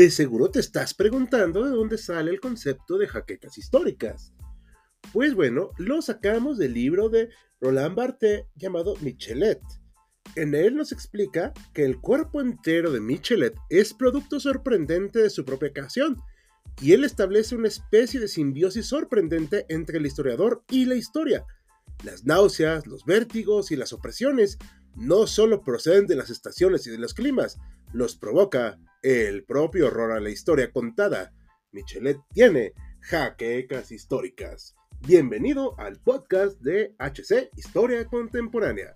De seguro te estás preguntando de dónde sale el concepto de jaquecas históricas. Pues bueno, lo sacamos del libro de Roland Barthes llamado Michelet. En él nos explica que el cuerpo entero de Michelet es producto sorprendente de su propia creación, y él establece una especie de simbiosis sorprendente entre el historiador y la historia. Las náuseas, los vértigos y las opresiones no solo proceden de las estaciones y de los climas, los provoca el propio horror a la historia contada. Michelet tiene jaquecas históricas. Bienvenido al podcast de HC Historia Contemporánea.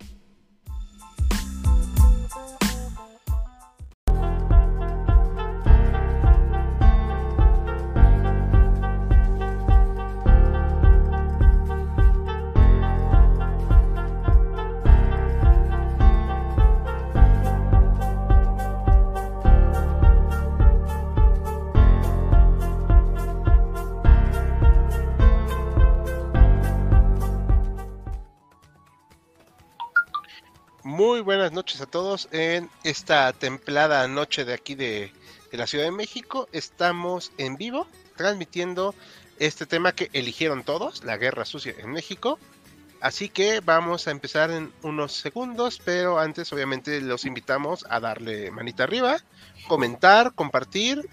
Muy buenas noches a todos en esta templada noche de aquí de, la Ciudad de México. Estamos en vivo transmitiendo este tema que eligieron todos, la guerra sucia en México. Así que vamos a empezar en unos segundos, pero antes obviamente los invitamos a darle manita arriba, comentar, compartir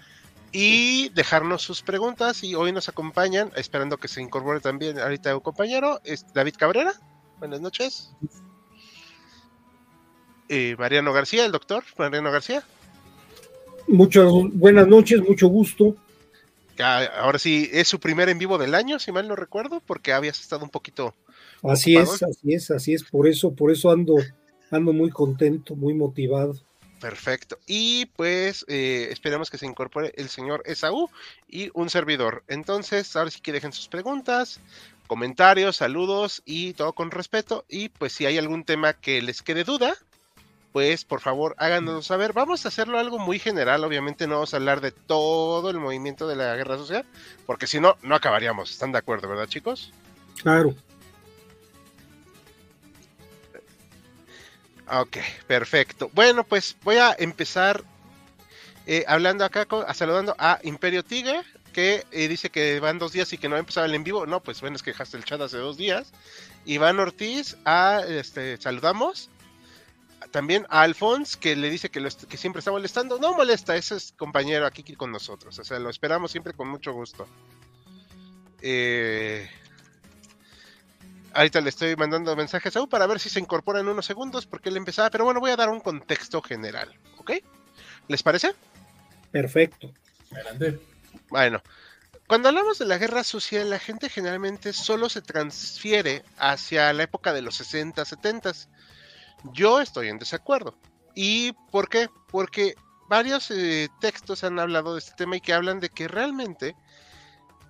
y dejarnos sus preguntas. Y hoy nos acompañan, esperando que se incorpore también ahorita un compañero, es David Cabrera. Buenas noches. Eh, Mariano García, el doctor Mariano García. Muchas buenas noches, mucho gusto. Ahora sí, es su primer en vivo del año, si mal no recuerdo, porque habías estado un poquito. Así es, así es, así es. Por eso, por eso ando, ando muy contento, muy motivado. Perfecto. Y pues eh, esperamos que se incorpore el señor Esaú y un servidor. Entonces, ahora sí que dejen sus preguntas, comentarios, saludos y todo con respeto. Y pues si hay algún tema que les quede duda, pues por favor háganos saber. Vamos a hacerlo algo muy general, obviamente no vamos a hablar de todo el movimiento de la guerra social, porque si no, no acabaríamos. ¿Están de acuerdo, verdad, chicos? Claro. Ok, perfecto. Bueno, pues voy a empezar eh, hablando acá, saludando a Imperio Tigre, que eh, dice que van dos días y que no ha empezado el en vivo. No, pues bueno, es que dejaste el chat hace dos días. Iván Ortiz, a, este, saludamos también a Alphonse, que le dice que, que siempre está molestando. No molesta, ese es compañero aquí con nosotros. O sea, lo esperamos siempre con mucho gusto. Eh, ahorita le estoy mandando mensajes a U para ver si se incorpora en unos segundos, porque él empezaba. Pero bueno, voy a dar un contexto general. ¿Ok? ¿Les parece? Perfecto. Adelante. Bueno. Cuando hablamos de la guerra sucia, la gente generalmente solo se transfiere hacia la época de los 60, 70 yo estoy en desacuerdo. ¿Y por qué? Porque varios eh, textos han hablado de este tema y que hablan de que realmente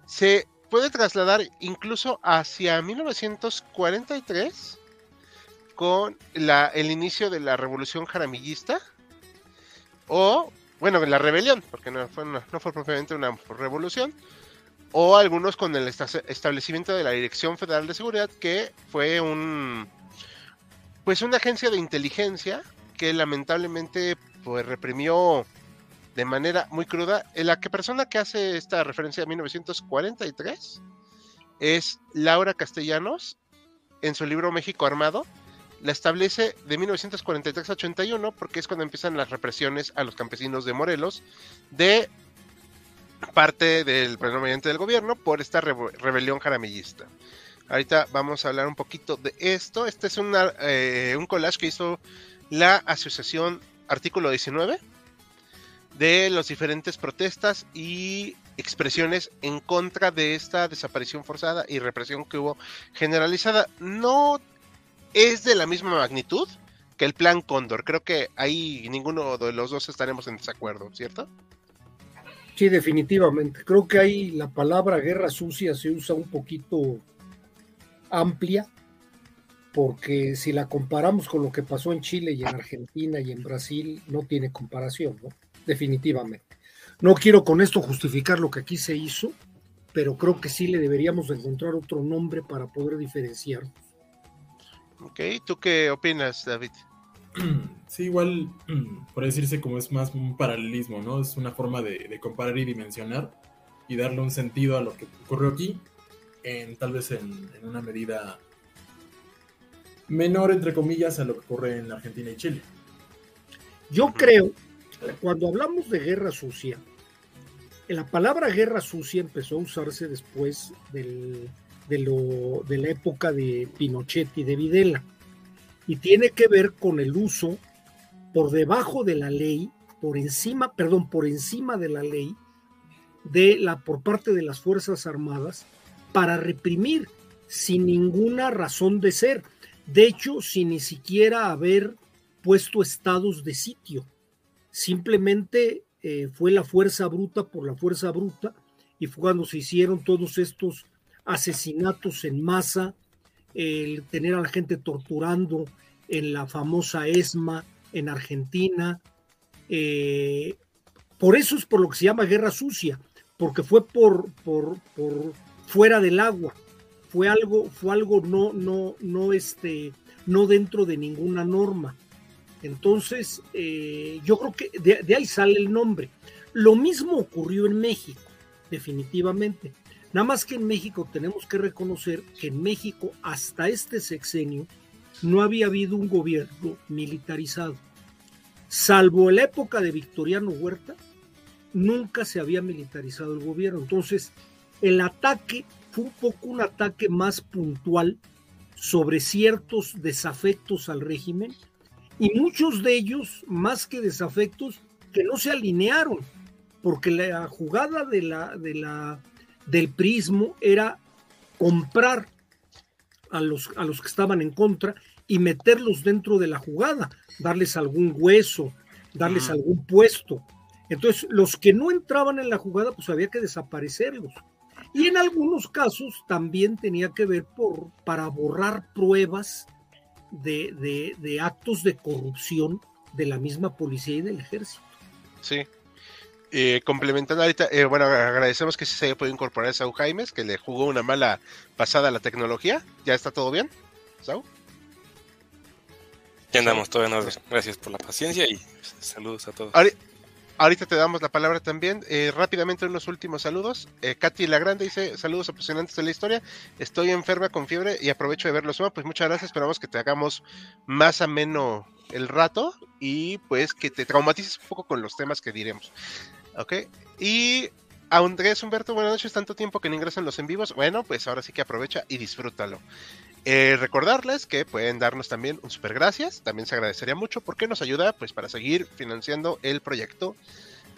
se puede trasladar incluso hacia 1943 con la, el inicio de la revolución jaramillista o, bueno, la rebelión, porque no fue, no fue propiamente una revolución, o algunos con el establecimiento de la Dirección Federal de Seguridad, que fue un, pues una agencia de inteligencia que lamentablemente pues reprimió de manera muy cruda. La que persona que hace esta referencia a 1943 es Laura Castellanos en su libro México Armado. La establece de 1943 a 81 porque es cuando empiezan las represiones a los campesinos de Morelos de parte del predominante del gobierno por esta rebelión jaramillista. Ahorita vamos a hablar un poquito de esto. Este es eh, un collage que hizo la asociación Artículo 19 de las diferentes protestas y expresiones en contra de esta desaparición forzada y represión que hubo generalizada. No es de la misma magnitud que el plan Cóndor. Creo que ahí ninguno de los dos estaremos en desacuerdo, ¿cierto? Sí, definitivamente. Creo que ahí la palabra guerra sucia se usa un poquito amplia, porque si la comparamos con lo que pasó en Chile y en Argentina y en Brasil, no tiene comparación, ¿no? Definitivamente. No quiero con esto justificar lo que aquí se hizo, pero creo que sí le deberíamos encontrar otro nombre para poder diferenciarnos. Ok, ¿tú qué opinas, David? Sí, igual, por decirse como es más un paralelismo, ¿no? Es una forma de, comparar y dimensionar y darle un sentido a lo que ocurrió aquí, en, tal vez en, una medida menor, entre comillas, a lo que ocurre en Argentina y Chile. Yo creo, cuando hablamos de guerra sucia, la palabra guerra sucia empezó a usarse después de, lo, de la época de Pinochet y de Videla y tiene que ver con el uso por debajo de la ley, por encima, perdón, por encima de la ley de la por parte de las Fuerzas Armadas para reprimir sin ninguna razón de ser. De hecho, sin ni siquiera haber puesto estados de sitio. Simplemente eh, fue la fuerza bruta por la fuerza bruta y fue cuando se hicieron todos estos asesinatos en masa, el tener a la gente torturando en la famosa ESMA en Argentina. Eh, por eso es por lo que se llama guerra sucia, porque fue por, por, por fuera del agua, fue algo, fue algo no, no, no, este, no dentro de ninguna norma. Entonces, eh, yo creo que de, ahí sale el nombre. Lo mismo ocurrió en México, definitivamente. Nada más que en México tenemos que reconocer que en México hasta este sexenio no había habido un gobierno militarizado. Salvo la época de Victoriano Huerta, nunca se había militarizado el gobierno. Entonces, el ataque fue un poco un ataque más puntual sobre ciertos desafectos al régimen y muchos de ellos, más que desafectos, que no se alinearon, porque la jugada de la, de la del prismo era comprar a los, a los que estaban en contra y meterlos dentro de la jugada, darles algún hueso, darles algún puesto. Entonces, los que no entraban en la jugada, pues había que desaparecerlos. Y en algunos casos también tenía que ver por, para borrar pruebas de, de actos de corrupción de la misma policía y del ejército. Sí, eh, complementando ahorita, eh, bueno, agradecemos que se haya podido incorporar a Sau Jaimes, que le jugó una mala pasada a la tecnología. ¿Ya está todo bien, Sau? Ya andamos todo en orden. Gracias por la paciencia y saludos a todos. Ahorita te damos la palabra también. Eh, rápidamente unos últimos saludos. Eh, Katy Lagrande dice, saludos apasionantes de la historia. Estoy enferma con fiebre y aprovecho de verlos. pues muchas gracias. Esperamos que te hagamos más ameno el rato y pues que te traumatices un poco con los temas que diremos. Ok. Y Andrés Humberto, buenas noches. Tanto tiempo que no ingresan los en vivos. Bueno, pues ahora sí que aprovecha y disfrútalo. Eh, recordarles que pueden darnos también un super gracias. También se agradecería mucho porque nos ayuda pues para seguir financiando el proyecto.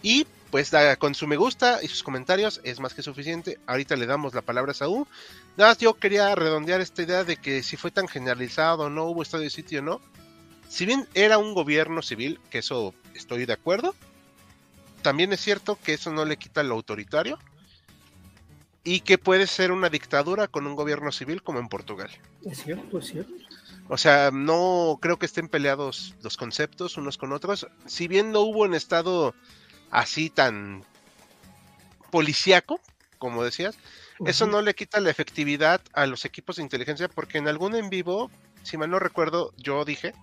Y pues con su me gusta y sus comentarios es más que suficiente. Ahorita le damos la palabra a Saúl. Nada más yo quería redondear esta idea de que si fue tan generalizado, no hubo estado de sitio, no. Si bien era un gobierno civil, que eso estoy de acuerdo, también es cierto que eso no le quita lo autoritario y que puede ser una dictadura con un gobierno civil como en Portugal. Es cierto, es cierto. O sea, no creo que estén peleados los conceptos unos con otros. Si bien no hubo un estado así tan policíaco, como decías, eso no le quita la efectividad a los equipos de inteligencia, porque en algún en vivo, si mal no recuerdo, yo dije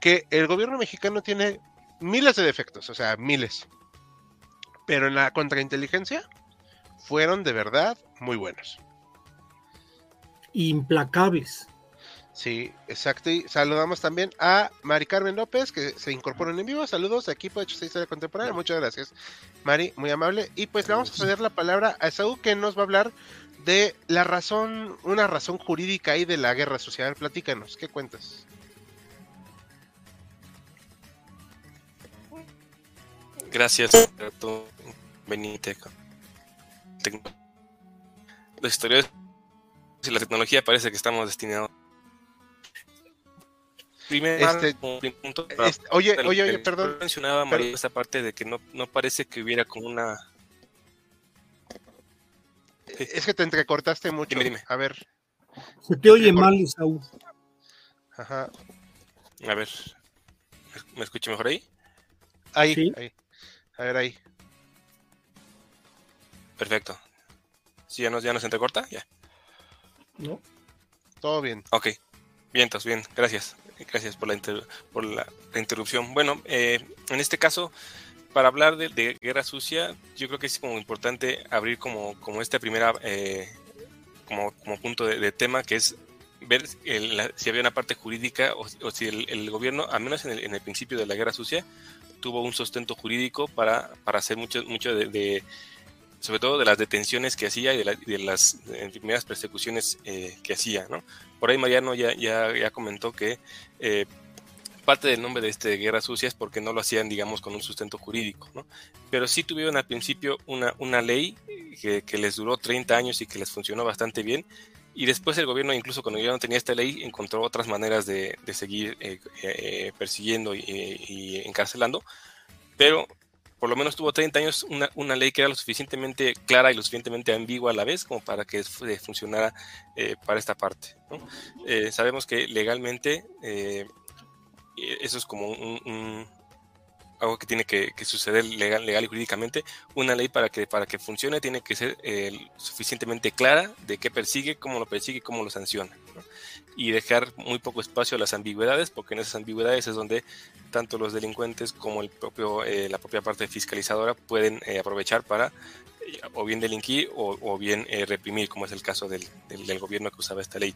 que el gobierno mexicano tiene miles de defectos, o sea, miles pero en la contrainteligencia fueron de verdad muy buenos. Implacables. Sí, exacto. Y saludamos también a Mari Carmen López, que se incorpora en vivo. Saludos, equipo de Hecho Historia Contemporánea. Muchas gracias, Mari, muy amable. Y pues le vamos a ceder la palabra a Saúl, que nos va a hablar de la razón, una razón jurídica ahí de la guerra social. Platícanos, ¿qué cuentas? Gracias, Roberto Los historiadores y la tecnología parece que estamos destinados. Primero, este, punto, este, oye, oye, oye, perdón. Mencionaba María esta parte de que no, no parece que hubiera como una. Es que te entrecortaste mucho. Dime, dime. A ver. Se te oye mal, Saúl. Ajá. A ver. ¿Me escucho mejor ahí? Ahí, ahí. A ver ahí. Perfecto. ¿Sí, ya, nos, ¿Ya nos entrecorta? Ya. No. Todo bien. Ok. Vientos, bien, gracias. Gracias por la, por la, interrupción. Bueno, eh, en este caso, para hablar de, guerra sucia, yo creo que es como importante abrir como, como esta primera, eh, como, como, punto de, tema, que es ver si había una parte jurídica o, si el, gobierno, al menos en el, en el, principio de la guerra sucia, tuvo un sustento jurídico para, para hacer mucho, mucho de, sobre todo de las detenciones que hacía y de, las primeras persecuciones eh, que hacía, ¿no? Por ahí Mariano ya, ya, ya comentó que eh, parte del nombre de este Guerra Sucia es porque no lo hacían, digamos, con un sustento jurídico, ¿no? Pero sí tuvieron al principio una, una ley que, que, les duró 30 años y que les funcionó bastante bien. Y después el gobierno, incluso cuando ya no tenía esta ley, encontró otras maneras de, de seguir eh, persiguiendo y, y encarcelando. Pero por lo menos tuvo 30 años una, una, ley que era lo suficientemente clara y lo suficientemente ambigua a la vez como para que funcionara eh, para esta parte. Eh, sabemos que legalmente eh, eso es como un, algo que tiene que, suceder legal, legal y jurídicamente. Una ley para que, para que funcione tiene que ser suficientemente clara de qué persigue, cómo lo persigue, cómo lo sanciona y dejar muy poco espacio a las ambigüedades, porque en esas ambigüedades es donde tanto los delincuentes como el propio, eh, la propia parte fiscalizadora pueden eh, aprovechar para eh, o bien delinquir o, bien reprimir, como es el caso del, del, gobierno que usaba esta ley.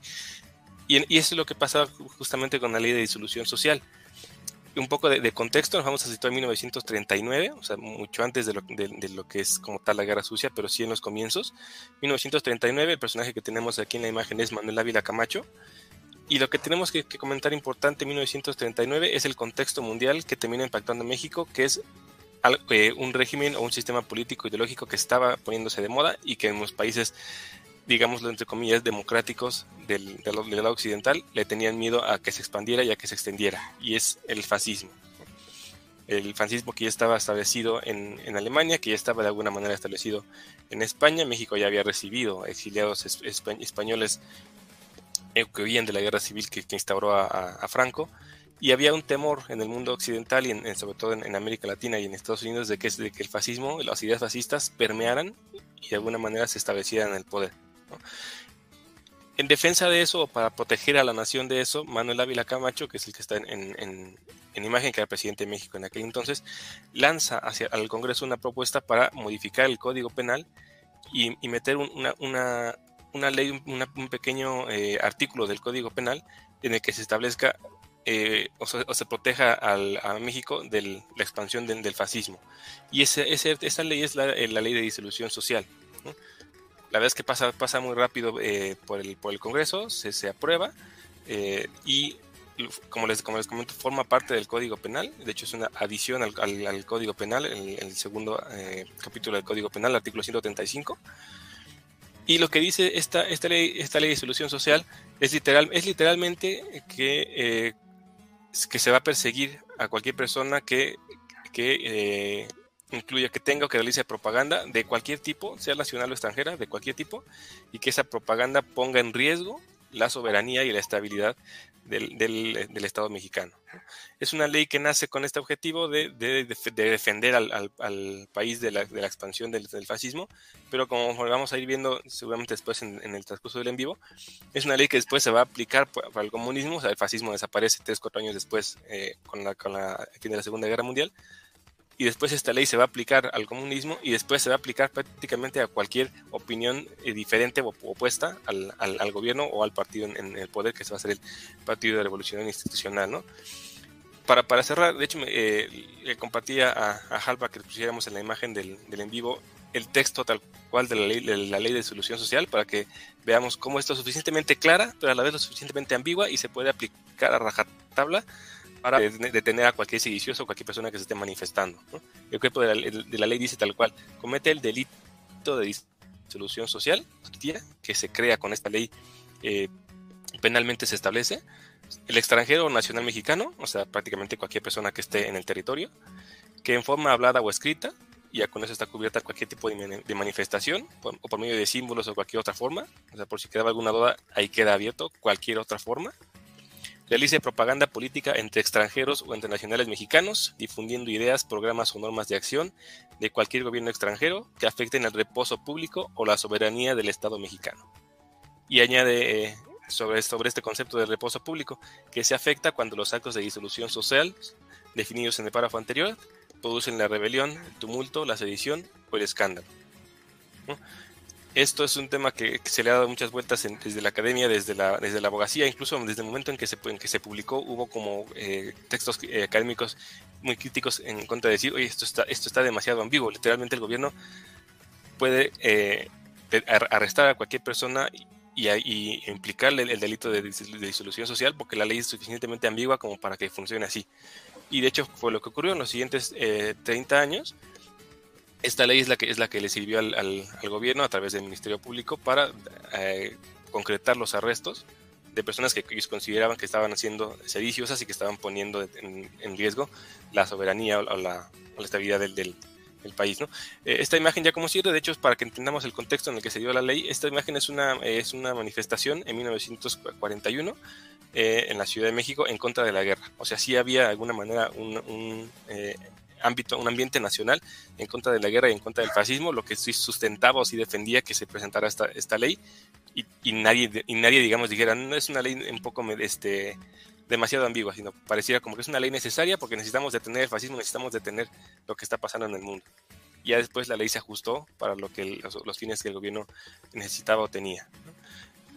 Y, y, eso es lo que pasa justamente con la ley de disolución social. Un poco de, contexto, nos vamos a situar en 1939, o sea, mucho antes de lo, de lo, que es como tal la guerra sucia, pero sí en los comienzos. 1939, el personaje que tenemos aquí en la imagen es Manuel Ávila Camacho, y lo que tenemos que, comentar importante en 1939 es el contexto mundial que termina impactando en México, que es eh, un régimen o un sistema político ideológico que estaba poniéndose de moda y que en los países, digámoslo entre comillas, democráticos del, lado occidental le tenían miedo a que se expandiera y a que se extendiera, y es el fascismo. El fascismo que ya estaba establecido en, en Alemania, que ya estaba de alguna manera establecido en España. México ya había recibido exiliados españoles eh, que huían de la guerra civil que, instauró a, Franco. Y había un temor en el mundo occidental y en, sobre todo en, América Latina y en Estados Unidos de que, de que el fascismo, las ideas fascistas permearan y de alguna manera se establecieran en el poder. En defensa de eso, para proteger a la nación de eso, Manuel Ávila Camacho, que es el que está en, imagen, que era presidente de México en aquel entonces, lanza hacia al Congreso una propuesta para modificar el Código Penal y, meter una ley, un pequeño eh, artículo del Código Penal en el que se establezca eh, o, se, proteja al, a México de la expansión del fascismo. Y ese, esa ley es la, eh, ley de disolución social. La verdad es que pasa, pasa muy rápido por, el, por el Congreso, se, se aprueba y como les, como les comento, forma parte del Código Penal. De hecho, es una adición al, al, Código Penal, el, el segundo capítulo del Código Penal, artículo 135. Y lo que dice esta, esta, ley, esta ley de solución social es, literal, es literalmente que, eh, que se va a perseguir a cualquier persona que, que eh, incluya, que tenga o que realice propaganda de cualquier tipo, sea nacional o extranjera, de cualquier tipo, y que esa propaganda ponga en riesgo la soberanía y la estabilidad del, del, Estado mexicano. Es una ley que nace con este objetivo de, de, defender al, al, país de la, de la expansión del, fascismo, pero como vamos a ir viendo seguramente después en, el transcurso del en vivo, es una ley que después se va a aplicar para el comunismo, o sea, el fascismo desaparece tres, cuatro años después eh, con, la, con la fin de la Segunda Guerra Mundial, y después esta ley se va a aplicar al comunismo y después se va a aplicar prácticamente a cualquier opinión eh, diferente o opuesta al, al, gobierno o al partido en, el poder que se va a ser el Partido de Revolución Institucional, ¿no? Para, para cerrar, de hecho, eh, le compartía a, a Halpa que pusiéramos en la imagen del, del, en vivo el texto tal cual de la, ley, de la ley de solución social para que veamos cómo esto es suficientemente clara, pero a la vez lo suficientemente ambigua y se puede aplicar a rajatabla para detener a cualquier sedicioso o cualquier persona que se esté manifestando. El cuerpo de la, ley dice tal cual, comete el delito de disolución social que se crea con esta ley eh, penalmente se establece. El extranjero nacional mexicano, o sea, prácticamente cualquier persona que esté en el territorio, que en forma hablada o escrita, ya con eso está cubierta cualquier tipo de, manifestación, o por medio de símbolos o cualquier otra forma, o sea, por si quedaba alguna duda, ahí queda abierto cualquier otra forma, Realice propaganda política entre extranjeros o entre nacionales mexicanos, difundiendo ideas, programas o normas de acción de cualquier gobierno extranjero que afecten el reposo público o la soberanía del Estado mexicano. Y añade, sobre, sobre este concepto de reposo público, que se afecta cuando los actos de disolución social definidos en el párrafo anterior producen la rebelión, el tumulto, la sedición o el escándalo. Esto es un tema que, se le ha dado muchas vueltas desde la academia, desde la, desde la abogacía, incluso desde el momento en que se, en que se publicó hubo como eh, textos eh, académicos muy críticos en contra de decir, oye, esto está, esto está demasiado ambiguo. Literalmente el gobierno puede eh, arrestar a cualquier persona y, y implicarle el, delito de, disolución social porque la ley es suficientemente ambigua como para que funcione así. Y de hecho fue lo que ocurrió en los siguientes 30 años esta ley es la que, es la que le sirvió al, al, gobierno a través del Ministerio Público para eh, concretar los arrestos de personas que ellos consideraban que estaban haciendo sediciosas y que estaban poniendo en, en riesgo la soberanía o la, la estabilidad del, del, país. ¿no? Eh, esta imagen ya como cierre, de hecho, para que entendamos el contexto en el que se dio la ley, esta imagen es una, es una manifestación en 1941 eh, en la Ciudad de México en contra de la guerra. O sea, sí había de alguna manera un, un ámbito, un ambiente nacional en contra de la guerra y en contra del fascismo, lo que sí sustentaba o sí defendía que se presentara esta, esta ley y, nadie, y nadie, digamos, dijera, no es una ley un poco este, demasiado ambigua, sino pareciera como que es una ley necesaria porque necesitamos detener el fascismo, necesitamos detener lo que está pasando en el mundo. Y ya después la ley se ajustó para lo que los, fines que el gobierno necesitaba o tenía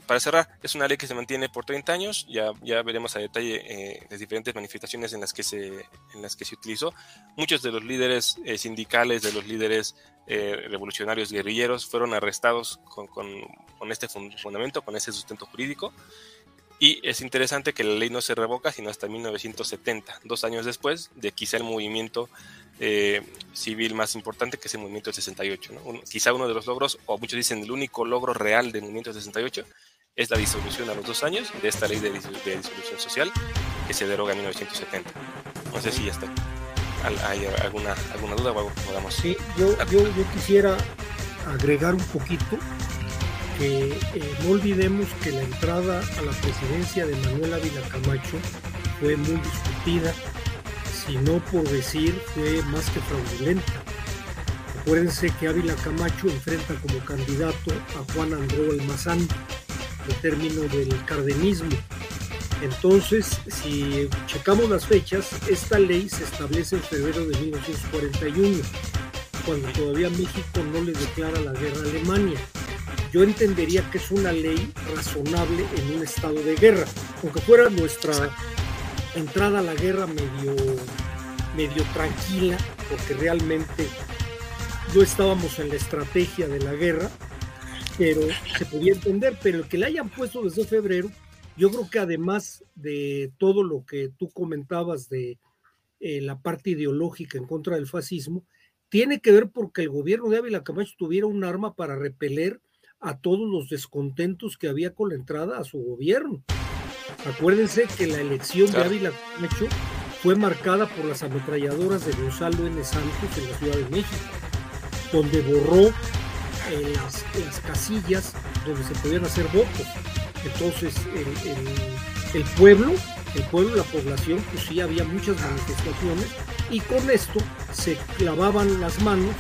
para cerrar, es una ley que se mantiene por 30 años, ya, ya veremos a detalle eh, las diferentes manifestaciones en las, que se, en las que se utilizó. Muchos de los líderes eh, sindicales, de los líderes eh, revolucionarios guerrilleros fueron arrestados con, con, con, este fundamento, con ese sustento jurídico. Y es interesante que la ley no se revoca sino hasta 1970, dos años después de quizá el movimiento civil más importante que es el movimiento del 68. ¿no? quizá uno de los logros, o muchos dicen el único logro real del movimiento del 68, es la disolución a los dos años de esta ley de, disolución social que se deroga en 1970. No sé si ya está. ¿Hay alguna, alguna duda o algo Sí, yo, yo, yo, quisiera agregar un poquito que eh, no olvidemos que la entrada a la presidencia de Manuel Ávila Camacho fue muy discutida, si no por decir fue más que fraudulenta. Acuérdense que Ávila Camacho enfrenta como candidato a Juan Andreu Almazán, término del cardenismo. Entonces, si checamos las fechas, esta ley se establece en febrero de 1941, cuando todavía México no le declara la guerra a Alemania. Yo entendería que es una ley razonable en un estado de guerra, aunque fuera nuestra entrada a la guerra medio, medio tranquila, porque realmente no estábamos en la estrategia de la guerra, pero se podía entender, pero el que le hayan puesto desde febrero, yo creo que además de todo lo que tú comentabas de eh, la parte ideológica en contra del fascismo, tiene que ver porque el gobierno de Ávila Camacho tuviera un arma para repeler a todos los descontentos que había con la entrada a su gobierno. Acuérdense que la elección de Ávila Camacho fue marcada por las ametralladoras de Gonzalo N. Santos en la Ciudad de México, donde borró en las, casillas donde se podían hacer votos. Entonces, el, pueblo, el pueblo, la población, pues sí había muchas manifestaciones y con esto se clavaban las manos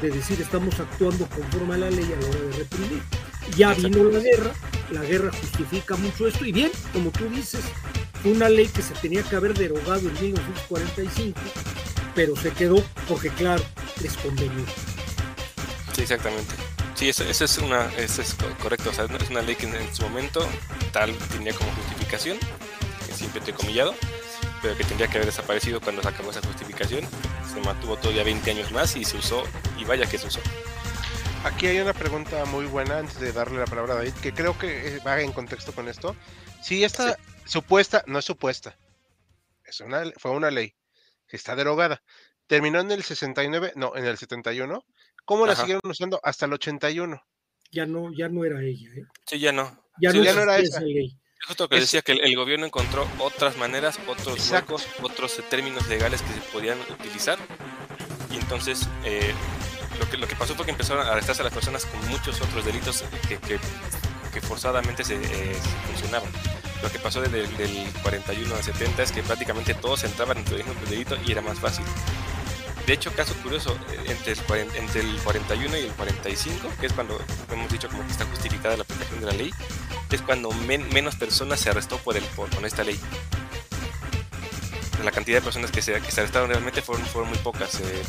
de decir estamos actuando conforme a la ley a la hora de reprimir. Ya vino la guerra, la guerra justifica mucho esto y bien, como tú dices, una ley que se tenía que haber derogado en 1945, pero se quedó porque claro, les convenió. Sí, exactamente. Sí, eso, es una, eso es correcto. O sea, es una ley que en su momento tal tenía como justificación, que siempre te he comillado, pero que tendría que haber desaparecido cuando se acabó esa justificación. Se mantuvo todavía 20 años más y se usó, y vaya que se usó. Aquí hay una pregunta muy buena antes de darle la palabra a David, que creo que eh, va en contexto con esto. Si esta supuesta, no es supuesta, es una, fue una ley que está derogada. Terminó en el 69, no, en el 71 ¿Cómo la siguieron usando hasta el 81? Ya no, ya no era ella. ¿eh? Sí, ya no. Ya, no, era esa. ley. Justo que decía que el, gobierno encontró otras maneras, otros huecos, otros eh, términos legales que se podían utilizar. Y entonces eh, lo, que, lo que pasó fue que empezaron a arrestarse a las personas con muchos otros delitos que, que, forzadamente se, funcionaban. Lo que pasó desde el del 41 al 70 es que prácticamente todos entraban en el mismo delito y era más fácil. De hecho, caso curioso, eh, entre el, entre el 41 y el 45, que es cuando hemos dicho como que está justificada la aplicación de la ley, es cuando menos personas se arrestó por el, por, con esta ley. La cantidad de personas que se, que se arrestaron realmente fueron, fueron muy pocas. Eh,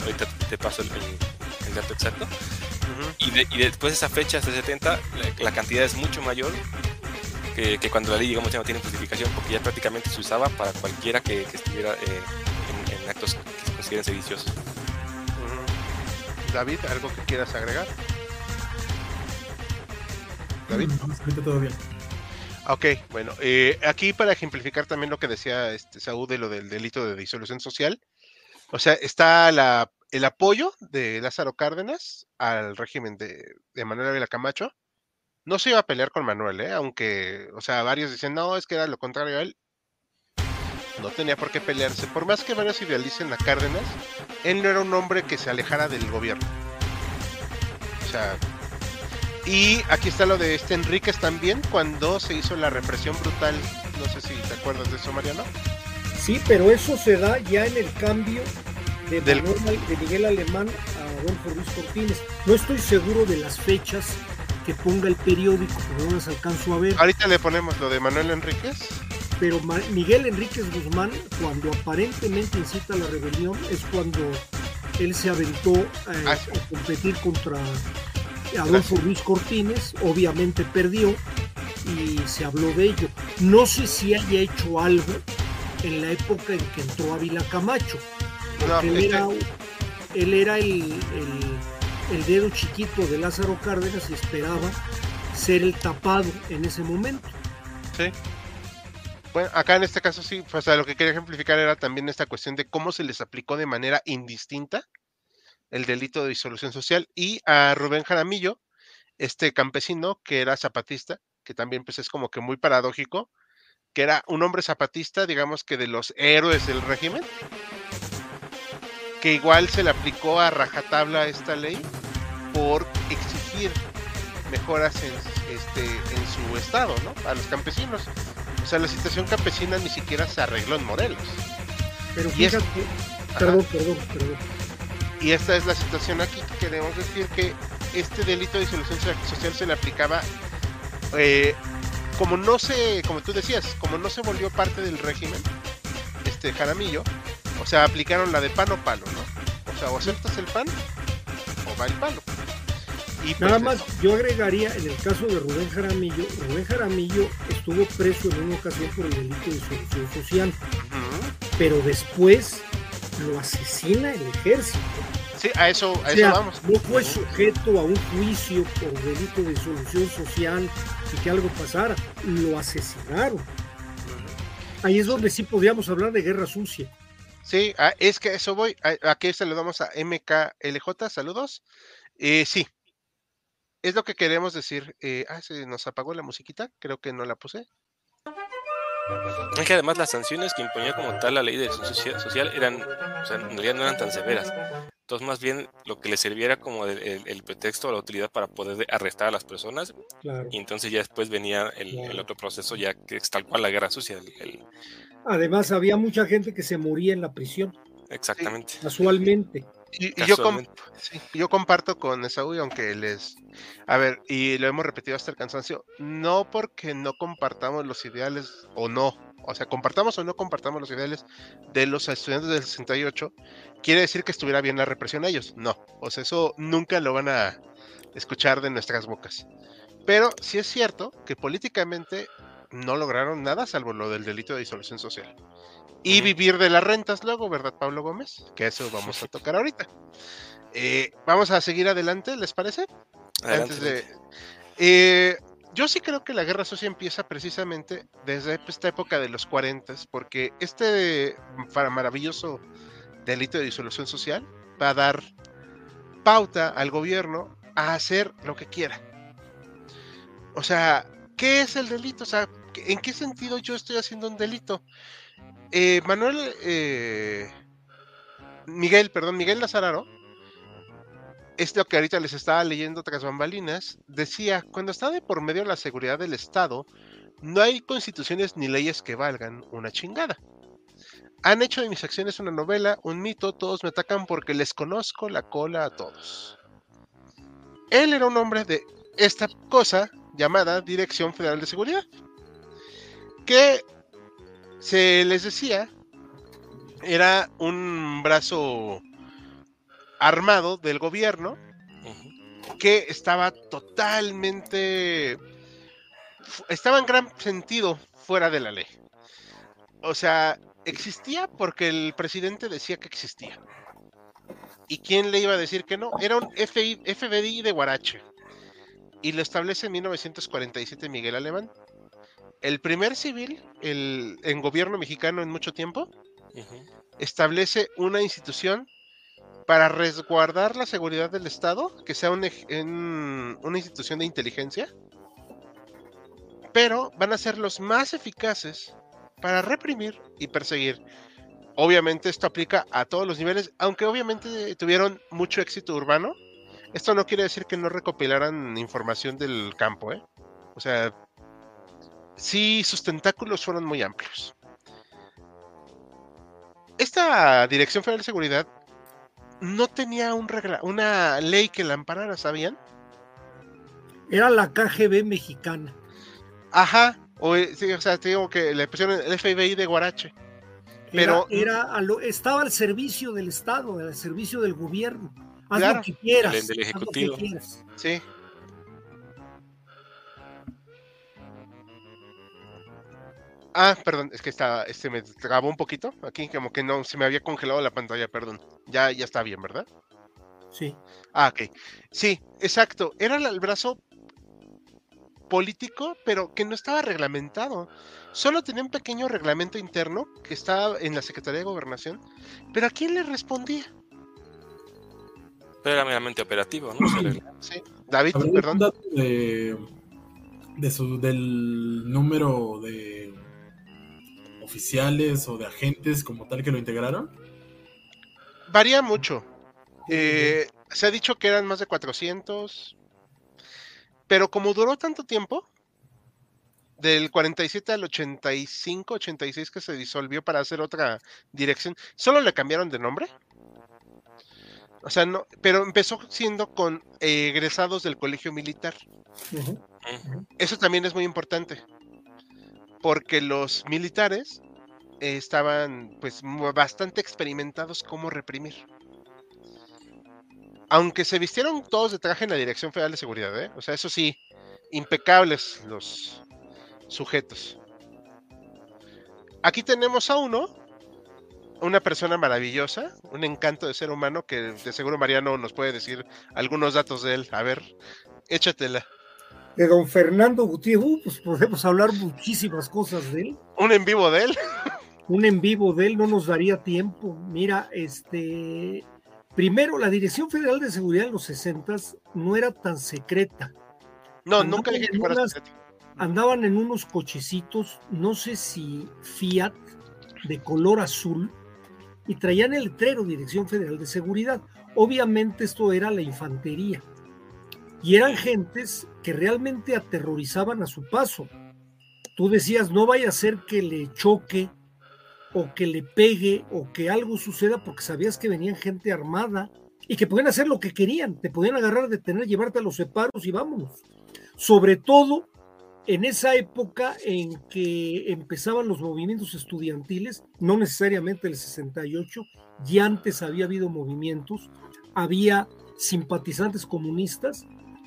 ahorita te paso el, el, dato exacto. y, y, después de esa fecha, hasta 70, la, cantidad es mucho mayor que, que, cuando la ley, digamos, ya no tiene justificación, porque ya prácticamente se usaba para cualquiera que, que estuviera eh, en, en, actos que se consideren sediciosos. David, ¿algo que quieras agregar? David. Mm, todo bien. Ok, bueno, eh, aquí para ejemplificar también lo que decía este Saúl de lo del delito de disolución social, o sea, está la, el apoyo de Lázaro Cárdenas al régimen de, de Manuel Ávila Camacho. No se iba a pelear con Manuel, ¿eh? aunque, o sea, varios dicen, no, es que era lo contrario a él. No tenía por qué pelearse. Por más que varios idealicen a Cárdenas, él no era un hombre que se alejara del gobierno. O sea, y aquí está lo de este Enríquez también, cuando se hizo la represión brutal. No sé si te acuerdas de eso, Mariano. Sí, pero eso se da ya en el cambio de, de Miguel Alemán a Adolfo Ruiz Cortines. No estoy seguro de las fechas que ponga el periódico, pero no las alcanzo a ver. Ahorita le ponemos lo de Manuel Enríquez. Pero Miguel Enríquez Guzmán, cuando aparentemente incita la rebelión, es cuando él se aventó a, ah, a competir contra Adolfo Ruiz Cortines, obviamente perdió y se habló de ello. No sé si haya hecho algo en la época en que entró Ávila Camacho. él, era, él, era, el, el, dedo chiquito de Lázaro Cárdenas y esperaba ser el tapado en ese momento. Sí. Bueno, acá en este caso sí, o sea, lo que quería ejemplificar era también esta cuestión de cómo se les aplicó de manera indistinta el delito de disolución social, y a Rubén Jaramillo, este campesino que era zapatista, que también pues es como que muy paradójico, que era un hombre zapatista, digamos que de los héroes del régimen, que igual se le aplicó a rajatabla esta ley por exigir mejoras en, este, en su estado, ¿no? A los campesinos. O sea, la situación campesina ni siquiera se arregló en Morelos. Pero fíjate, perdón, perdón, perdón y esta es la situación aquí que queremos decir que este delito de disolución social se le aplicaba eh, como no se, como tú decías, como no se volvió parte del régimen, este Jaramillo, o sea, aplicaron la de pan o palo, ¿no? O sea, o aceptas el pan o va el palo. Y pues Nada más, yo agregaría en el caso de Rubén Jaramillo, Rubén Jaramillo estuvo preso en una ocasión por el delito de disolución social, pero después lo asesina el ejército. Sí, a eso, a eso vamos. No fue sujeto a un juicio por delito de disolución social y que algo pasara, lo asesinaron. Ahí es donde sí podríamos hablar de guerra sucia. Sí, ah, es que eso voy. Aquí saludamos a MKLJ, saludos. Eh, sí, es lo que queremos decir. Eh, ah, se nos apagó la musiquita, creo que no la puse. Es que además las sanciones que imponía como tal la ley de social eran, o sea, en realidad no eran tan severas. Entonces, más bien lo que le serviera como el, pretexto o la utilidad para poder arrestar a las personas. Y entonces ya después venía el, otro proceso, ya que es tal cual la guerra sucia. Además, había mucha gente que se moría en la prisión. Exactamente. Casualmente. Y, yo, yo, comparto con Esaú, aunque les... A ver, y lo hemos repetido hasta el cansancio, no porque no compartamos los ideales o no, o sea, compartamos o no compartamos los ideales de los estudiantes del 68, quiere decir que estuviera bien la represión a ellos. No, o sea, eso nunca lo van a escuchar de nuestras bocas. Pero sí es cierto que políticamente no lograron nada salvo lo del delito de disolución social y vivir de las rentas luego, ¿verdad, Pablo Gómez? Que eso vamos a tocar ahorita. Eh, vamos a seguir adelante, ¿les parece? Antes de. Eh, yo sí creo que la guerra sucia empieza precisamente desde esta época de los 40, porque este maravilloso delito de disolución social va a dar pauta al gobierno a hacer lo que quiera. O sea, ¿qué es el delito? O sea, ¿en qué sentido yo estoy haciendo un delito? Eh, Manuel, eh, Miguel, perdón, Miguel Lazararo, esto que ahorita les estaba leyendo tras bambalinas, decía, cuando está de por medio la seguridad del Estado, no hay constituciones ni leyes que valgan una chingada. Han hecho de mis acciones una novela, un mito, todos me atacan porque les conozco la cola a todos. Él era un hombre de esta cosa llamada Dirección Federal de Seguridad, que se les decía era un brazo armado del gobierno que estaba totalmente estaba en gran sentido fuera de la ley. O sea, existía porque el presidente decía que existía. ¿Y quién le iba a decir que no? Era un FBI de Guarache. Y lo establece en 1947 Miguel Alemán. El primer civil el, en gobierno mexicano en mucho tiempo establece una institución para resguardar la seguridad del Estado, que sea una institución de inteligencia, pero van a ser los más eficaces para reprimir y perseguir. Obviamente esto aplica a todos los niveles, aunque obviamente tuvieron mucho éxito urbano. Esto no quiere decir que no recopilaran información del campo, ¿eh? O sea, sí, sus tentáculos fueron muy amplios. Esta Dirección Federal de Seguridad no tenía un regla, una ley que la amparara, ¿sabían? Era la KGB mexicana. Ajá, o, sí, o sea, te digo que le pusieron el FBI de Guarache. Pero era, estaba al servicio del Estado, al servicio del gobierno. Haz lo que quieras. Del ejecutivo. Sí. Ah, perdón, es que estaba, este me trabó un poquito aquí, como que no, se me había congelado la pantalla, perdón. Ya, ya está bien, ¿verdad? Sí. Ah, ok. Sí, exacto. Era el brazo político, pero que no estaba reglamentado. Solo tenía un pequeño reglamento interno que estaba en la Secretaría de Gobernación, pero ¿a quién le respondía? Pero era meramente operativo, ¿no? sí. David, perdón. De, de su, del número de oficiales o de agentes como tal que lo integraron? Varía mucho. Eh, se ha dicho que eran más de 400, pero como duró tanto tiempo, del 47 al 85, 86 que se disolvió para hacer otra dirección, solo le cambiaron de nombre. O sea, no, pero empezó siendo con egresados del colegio militar. Eso también es muy importante porque los militares estaban pues bastante experimentados cómo reprimir. Aunque se vistieron todos de traje en la Dirección Federal de Seguridad, ¿eh? o sea, eso sí, impecables los sujetos. Aquí tenemos a uno, una persona maravillosa, un encanto de ser humano que de seguro Mariano nos puede decir algunos datos de él. A ver, échatela de don Fernando Gutiérrez, uh, pues podemos hablar muchísimas cosas de él. ¿Un en vivo de él? Un en vivo de él no nos daría tiempo. Mira, este, primero, la Dirección Federal de Seguridad en los 60 no era tan secreta. No, nunca dije que fuera secreta. Andaban en unos cochecitos, no sé si Fiat, de color azul, y traían el letrero Dirección Federal de Seguridad. Obviamente esto era la infantería y eran gentes que realmente aterrorizaban a su paso. Tú decías, no vaya a ser que le choque o que le pegue o que algo suceda porque sabías que venían gente armada y que podían hacer lo que querían, te podían agarrar, detener, llevarte a los separos y vámonos. Sobre todo en esa época en que empezaban los movimientos estudiantiles, no necesariamente el 68, ya antes había habido movimientos, había simpatizantes comunistas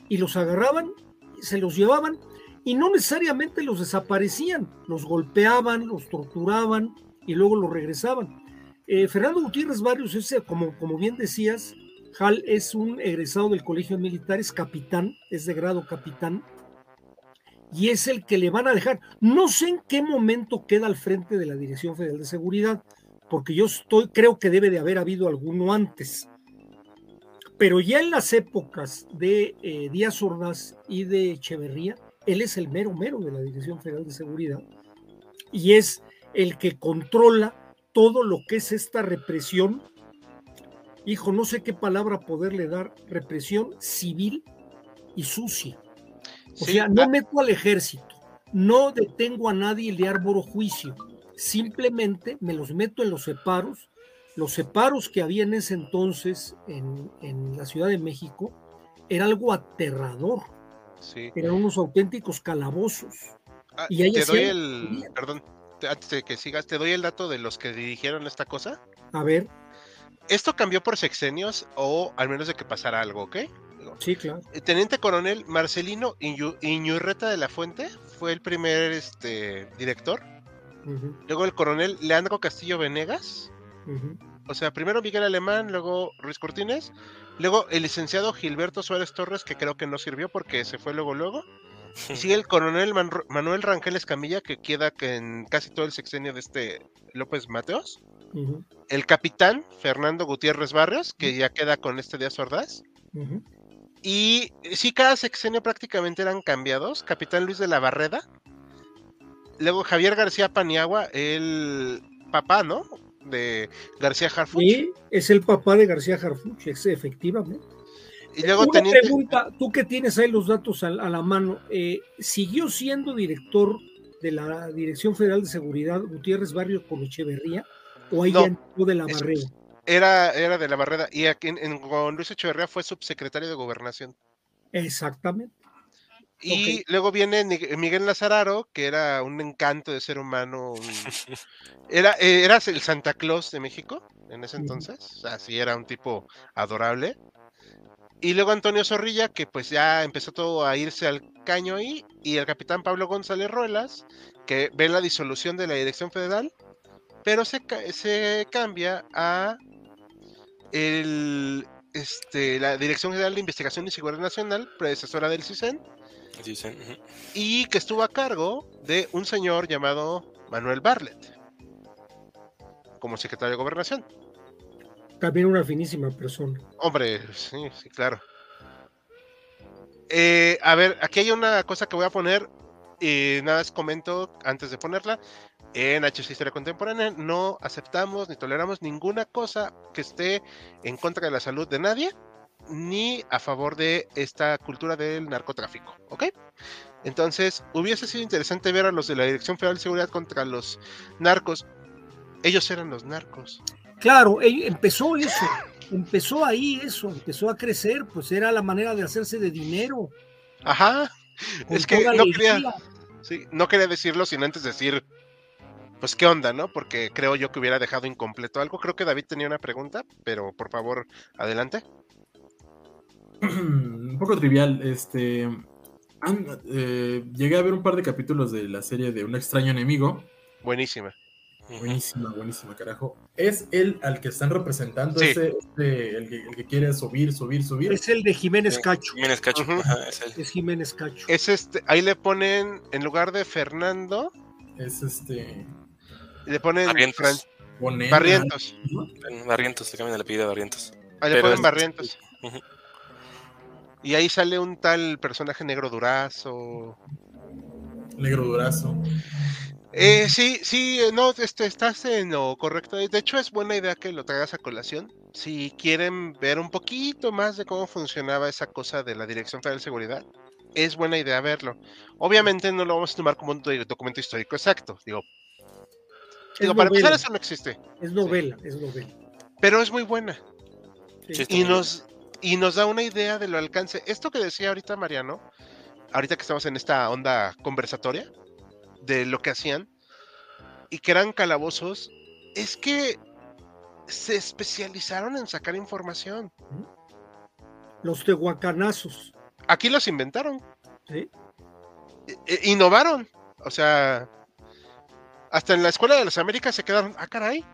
y los agarraban, se los llevaban y no necesariamente los desaparecían, los golpeaban, los torturaban y luego los regresaban. Eh, Fernando Gutiérrez Barrios, ese, como, como bien decías, Hal es un egresado del Colegio Militar, es capitán, es de grado capitán, y es el que le van a dejar. No sé en qué momento queda al frente de la Dirección Federal de Seguridad, porque yo estoy, creo que debe de haber habido alguno antes. Pero ya en las épocas de eh, Díaz Ordaz y de Echeverría, él es el mero mero de la Dirección Federal de Seguridad y es el que controla todo lo que es esta represión. Hijo, no sé qué palabra poderle dar, represión civil y sucia. O sea, no meto al ejército, no detengo a nadie y le arboro juicio, simplemente me los meto en los separos los separos que había en ese entonces en, la Ciudad de México era algo aterrador. Sí. Eran unos auténticos calabozos. Ah, Y ahí te doy el. Perdón, te- antes de que sigas, te doy el dato de los que dirigieron esta cosa. A ver, Esto cambió por sexenios o al menos de que pasara algo, ¿ok? Sí, claro. el Teniente Coronel Marcelino Iñu- Iñurreta de la Fuente fue el primer este, director. Luego el coronel Leandro Castillo Venegas. ujú. O sea, primero Miguel Alemán, luego Ruiz Cortines. Luego el licenciado Gilberto Suárez Torres, que creo que no sirvió porque se fue luego luego. Y sigue el coronel Man- Manuel Rangel Escamilla, que queda que en casi todo el sexenio de este López Mateos. El capitán Fernando Gutiérrez Barrios, que ya queda con este Díaz Ordaz. Y sí, cada sexenio prácticamente eran cambiados. Capitán Luis de la Barreda. Luego Javier García Paniagua, el papá, ¿no? De García Harfuch. Y es el papá de García Harfuch, es, efectivamente. Y luego Una teniente. pregunta, tú que tienes ahí los datos a, a la mano, eh, ¿siguió siendo director de la Dirección Federal de Seguridad Gutiérrez Barrio con Echeverría? ¿O ahí No, ya de la es- Barrera? Era, era de la Barreda. Y aquí en, en- con Luis Echeverría fue subsecretario de Gobernación. Exactamente. Y luego viene Ni- Miguel Lazararo, que era un encanto de ser humano. un- Era, eh, era el Santa Claus de México en ese entonces. O sea, sí era un tipo adorable. Y luego Antonio Zorrilla, que pues ya empezó todo a irse al caño ahí. Y el capitán Pablo González Ruelas, que ve la disolución de la Dirección Federal. Pero se, se cambia a el, este, la Dirección General de Investigación y Seguridad Nacional, predecesora del CISEN Dicen, y que estuvo a cargo de un señor llamado Manuel Bartlett como secretario de gobernación. También una finísima persona. Hombre, sí, sí, claro. Eh, a ver, aquí hay una cosa que voy a poner y nada más comento antes de ponerla. En HC Historia Contemporánea no aceptamos ni toleramos ninguna cosa que esté en contra de la salud de nadie ni a favor de esta cultura del narcotráfico, ¿ok? Entonces, hubiese sido interesante ver a los de la Dirección Federal de Seguridad contra los narcos. Ellos eran los narcos. Claro, eh, empezó eso, empezó ahí eso, empezó a crecer, pues era la manera de hacerse de dinero. Ajá. Es que no alegría. quería, sí, no quería decirlo sin antes decir, pues qué onda, ¿no? Porque creo yo que hubiera dejado incompleto algo. Creo que David tenía una pregunta, pero por favor, adelante. Un poco trivial. Este. eh, llegué a ver un par de capítulos de la serie de Un extraño enemigo. Buenísima. Buenísima, buenísima, carajo. Es el al que están representando, Sí. ese, este, el, que, el que quiere subir, subir, subir. Es el de Jiménez. Cacho, Jiménez Cacho. Ajá, es él. es Jiménez Cacho. Es este, ahí le ponen, en lugar de Fernando, Es este. le ponen Barrientos. Bonena, Barrientos. ¿no? En Barrientos, le cambian el apellido a Barrientos. Ahí le Pero ponen es- Barrientos. Ujú. Y ahí sale un tal personaje negro durazo. Negro durazo. Eh, sí, sí, eh, no, este, estás en lo correcto. De hecho, es buena idea que lo traigas a colación. Si quieren ver un poquito más de cómo funcionaba esa cosa de la Dirección Federal de Seguridad, es buena idea verlo. Obviamente no lo vamos a tomar como un do- documento histórico exacto. Digo, Es digo para empezar eso no existe, es novela, es novela. pero es muy buena. Sí. Y nos, y nos da una idea de lo alcance. Esto que decía ahorita Mariano, ahorita que estamos en esta onda conversatoria, de lo que hacían, y que eran calabozos, es que se especializaron en sacar información. Los tehuacanazos. Aquí los inventaron, ¿sí? e- e- innovaron. O sea, hasta en la Escuela de las Américas se quedaron, ah, caray.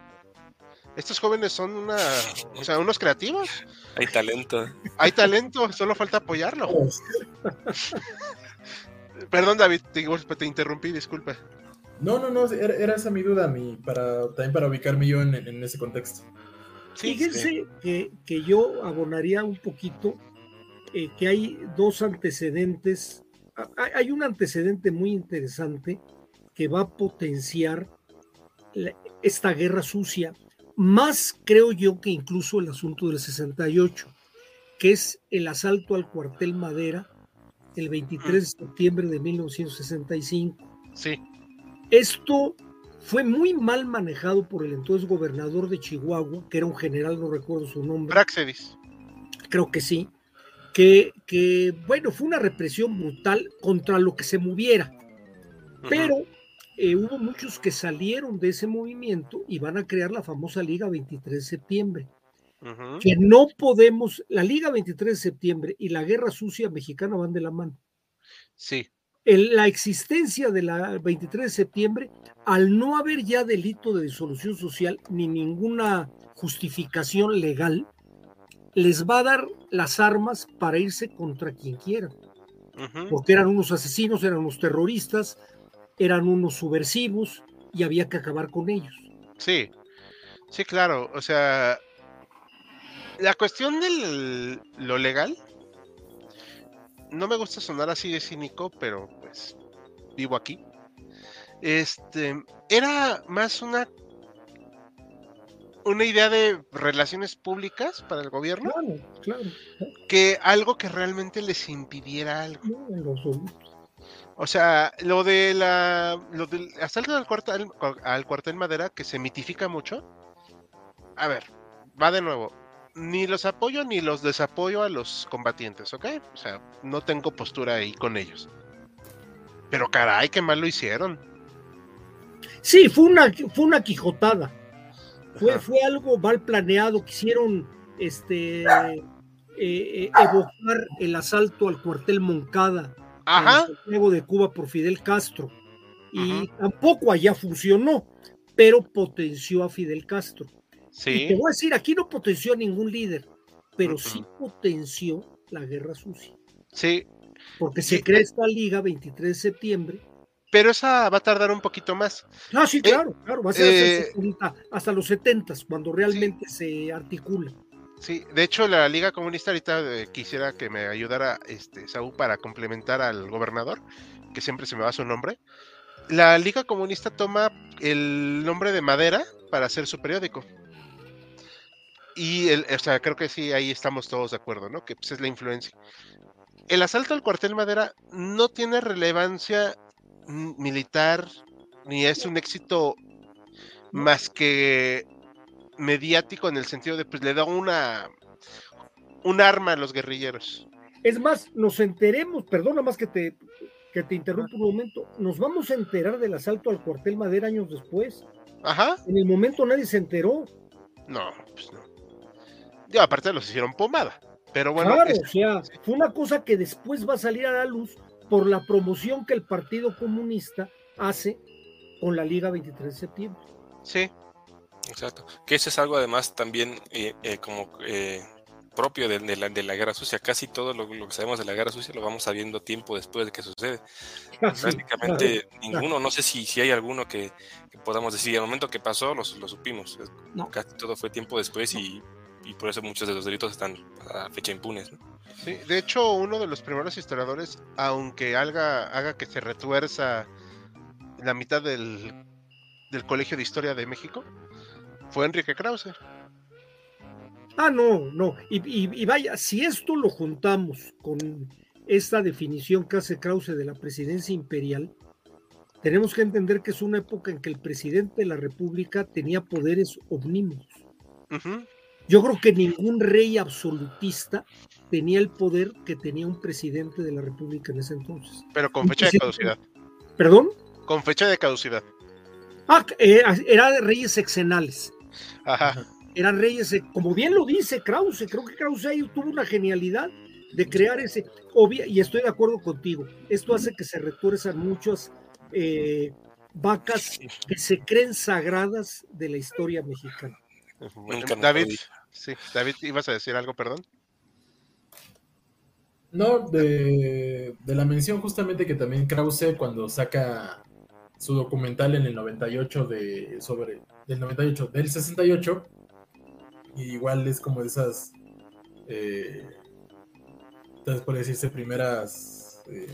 Estos jóvenes son una, o sea, unos creativos. Hay talento. Hay talento, solo falta apoyarlo. Perdón, David, te, te interrumpí, disculpa. No, no, no, era, era esa mi duda, mi, para, también para ubicarme yo en, en ese contexto. Fíjense que, que yo abonaría un poquito eh, que hay dos antecedentes. Hay hay un antecedente muy interesante que va a potenciar la- esta guerra sucia, más creo yo que incluso el asunto del 68, que es el asalto al cuartel Madera el 23 de septiembre de 1965. Sí, Esto fue muy mal manejado por el entonces gobernador de Chihuahua, que era un general, no recuerdo su nombre, Praxedis. creo que sí, que, que, bueno, fue una represión brutal contra lo que se moviera, pero eh, hubo muchos que salieron de ese movimiento y van a crear la famosa Liga 23 de septiembre. Que no podemos, la Liga 23 de septiembre y la Guerra Sucia Mexicana van de la mano. Sí, El- la existencia de la 23 de septiembre, al no haber ya delito de disolución social ni ninguna justificación legal, les va a dar las armas para irse contra quien quiera, porque eran unos asesinos, eran unos terroristas, eran unos subversivos y había que acabar con ellos. sí, sí, claro. O sea, la cuestión de lo legal, no me gusta sonar así de cínico, pero pues vivo aquí. Este, era más una una idea de relaciones públicas para el gobierno Claro, claro, que algo que realmente les impidiera algo. no. O sea, lo de la. Lo del asalto al cuartel, al cuartel Madera, que se mitifica mucho. A ver, va de nuevo. Ni los apoyo ni los desapoyo a los combatientes, ¿ok? O sea, no tengo postura ahí con ellos. Pero caray, qué mal lo hicieron. Sí, fue una, fue una quijotada. Fue, fue algo mal planeado. Quisieron este, eh, eh, evocar el asalto al cuartel Moncada Ajá. en Santiago de Cuba por Fidel Castro. Y Ajá. tampoco allá funcionó, pero potenció a Fidel Castro. Y te Sí, voy a decir, aquí no potenció a ningún líder, pero sí potenció la guerra sucia. sí. Porque se Sí. crea esta liga 23 de septiembre. Pero esa va a tardar un poquito más. Ah, sí, claro, claro, va a ser hasta, eh, 70, hasta los 70 cuando realmente se articula. Sí, de hecho la Liga Comunista ahorita eh, quisiera que me ayudara este Saúl para complementar al gobernador, que siempre se me va su nombre. La Liga Comunista toma el nombre de Madera para hacer su periódico. Y el, o sea, creo que sí, ahí estamos todos de acuerdo, ¿no? Que pues, es la influencia. El asalto al cuartel Madera no tiene relevancia militar ni es un éxito más que mediático en el sentido de pues le da una un arma a los guerrilleros. Es más, nos enteremos, perdona más que te, que te interrumpo un momento, nos vamos a enterar del asalto al cuartel Madera años después. Ajá. En el momento nadie se enteró. No, pues no. Ya aparte los hicieron pomada. Pero bueno, claro, es- o sea, fue una cosa que después va a salir a la luz por la promoción que el Partido Comunista hace con la Liga 23 de septiembre. sí, Exacto. Que eso es algo además también eh, eh, como eh, propio de, de la, de la guerra sucia. Casi todo lo, lo que sabemos de la guerra sucia lo vamos sabiendo tiempo después de que sucede. Así, Prácticamente ninguno, no sé si, si hay alguno que, que podamos decir, al momento que pasó, los- lo supimos. No. Casi todo fue tiempo después y, y por eso muchos de los delitos están a fecha impunes. ¿no? sí. De hecho, uno de los primeros historiadores, aunque haga, haga que se retuerza la mitad del, del Colegio de Historia de México, fue Enrique Krause. Ah, no, no. Y, y- y vaya, si esto lo juntamos con esta definición que hace Krause de la presidencia imperial, tenemos que entender que es una época en que el presidente de la República tenía poderes omnímodos. Yo creo que ningún rey absolutista tenía el poder que tenía un presidente de la República en ese entonces. Pero con fecha de caducidad. ¿Perdón? Con fecha de caducidad. Ah, eh, era de reyes sexenales. Ajá. eran reyes, eh, como bien lo dice Krause, creo que Krause ahí tuvo una genialidad de crear ese, obvia, y estoy de acuerdo contigo, esto hace que se retuerzan muchas eh, vacas que se creen sagradas de la historia mexicana. David, sí, David, ibas a decir algo, perdón. No, de, de la mención justamente que también Krause cuando saca su documental en el 98 de sobre del 98 del 68 y igual es como esas eh, entonces puede decirse primeras eh,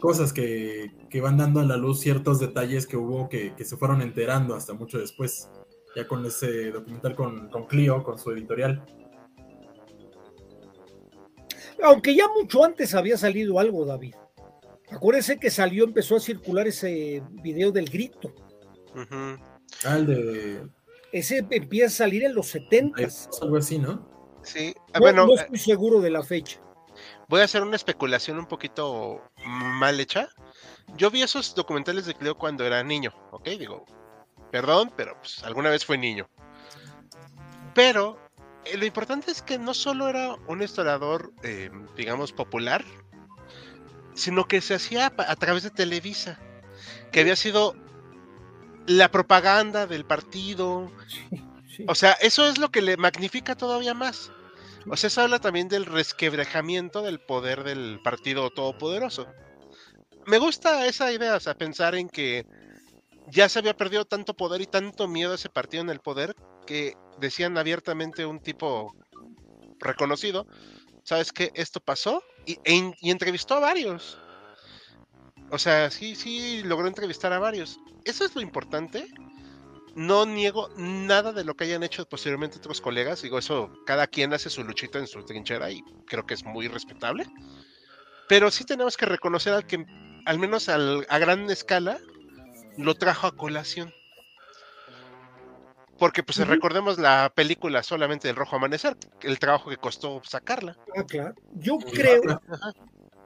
cosas que, que van dando a la luz ciertos detalles que hubo que, que se fueron enterando hasta mucho después ya con ese documental con, con Clio con su editorial Aunque ya mucho antes había salido algo, David. Acuérdese que salió, empezó a circular ese video del grito. Ujú. ah, el de Ese empieza a salir en los 70 algo así, ¿no? Sí, No, bueno, no eh, estoy seguro de la fecha. voy a hacer una especulación un poquito mal hecha. Yo vi esos documentales de Cleo cuando era niño, ¿ok? Digo, perdón, pero pues, alguna vez fue niño. Pero eh, lo importante es que no solo era un historiador, eh, digamos, popular, sino que se hacía a través de Televisa, que había sido la propaganda del partido, Sí. o sea, eso es lo que le magnifica todavía más. O sea, eso habla también del resquebrajamiento del poder del partido todopoderoso. Me gusta esa idea, o sea, pensar en que ya se había perdido tanto poder y tanto miedo a ese partido en el poder que decían abiertamente un tipo reconocido, ¿sabes qué? Esto pasó y, e y entrevistó a varios. O sea, sí, sí, logró entrevistar a varios. Eso es lo importante no niego nada de lo que hayan hecho posteriormente otros colegas. Digo, eso, cada quien hace su luchita en su trinchera y creo que es muy respetable. Pero sí tenemos que reconocer al que, al menos al- a gran escala, lo trajo a colación. Porque, pues, recordemos la película solamente del Rojo Amanecer, el trabajo que costó sacarla. Ah, claro. Yo creo,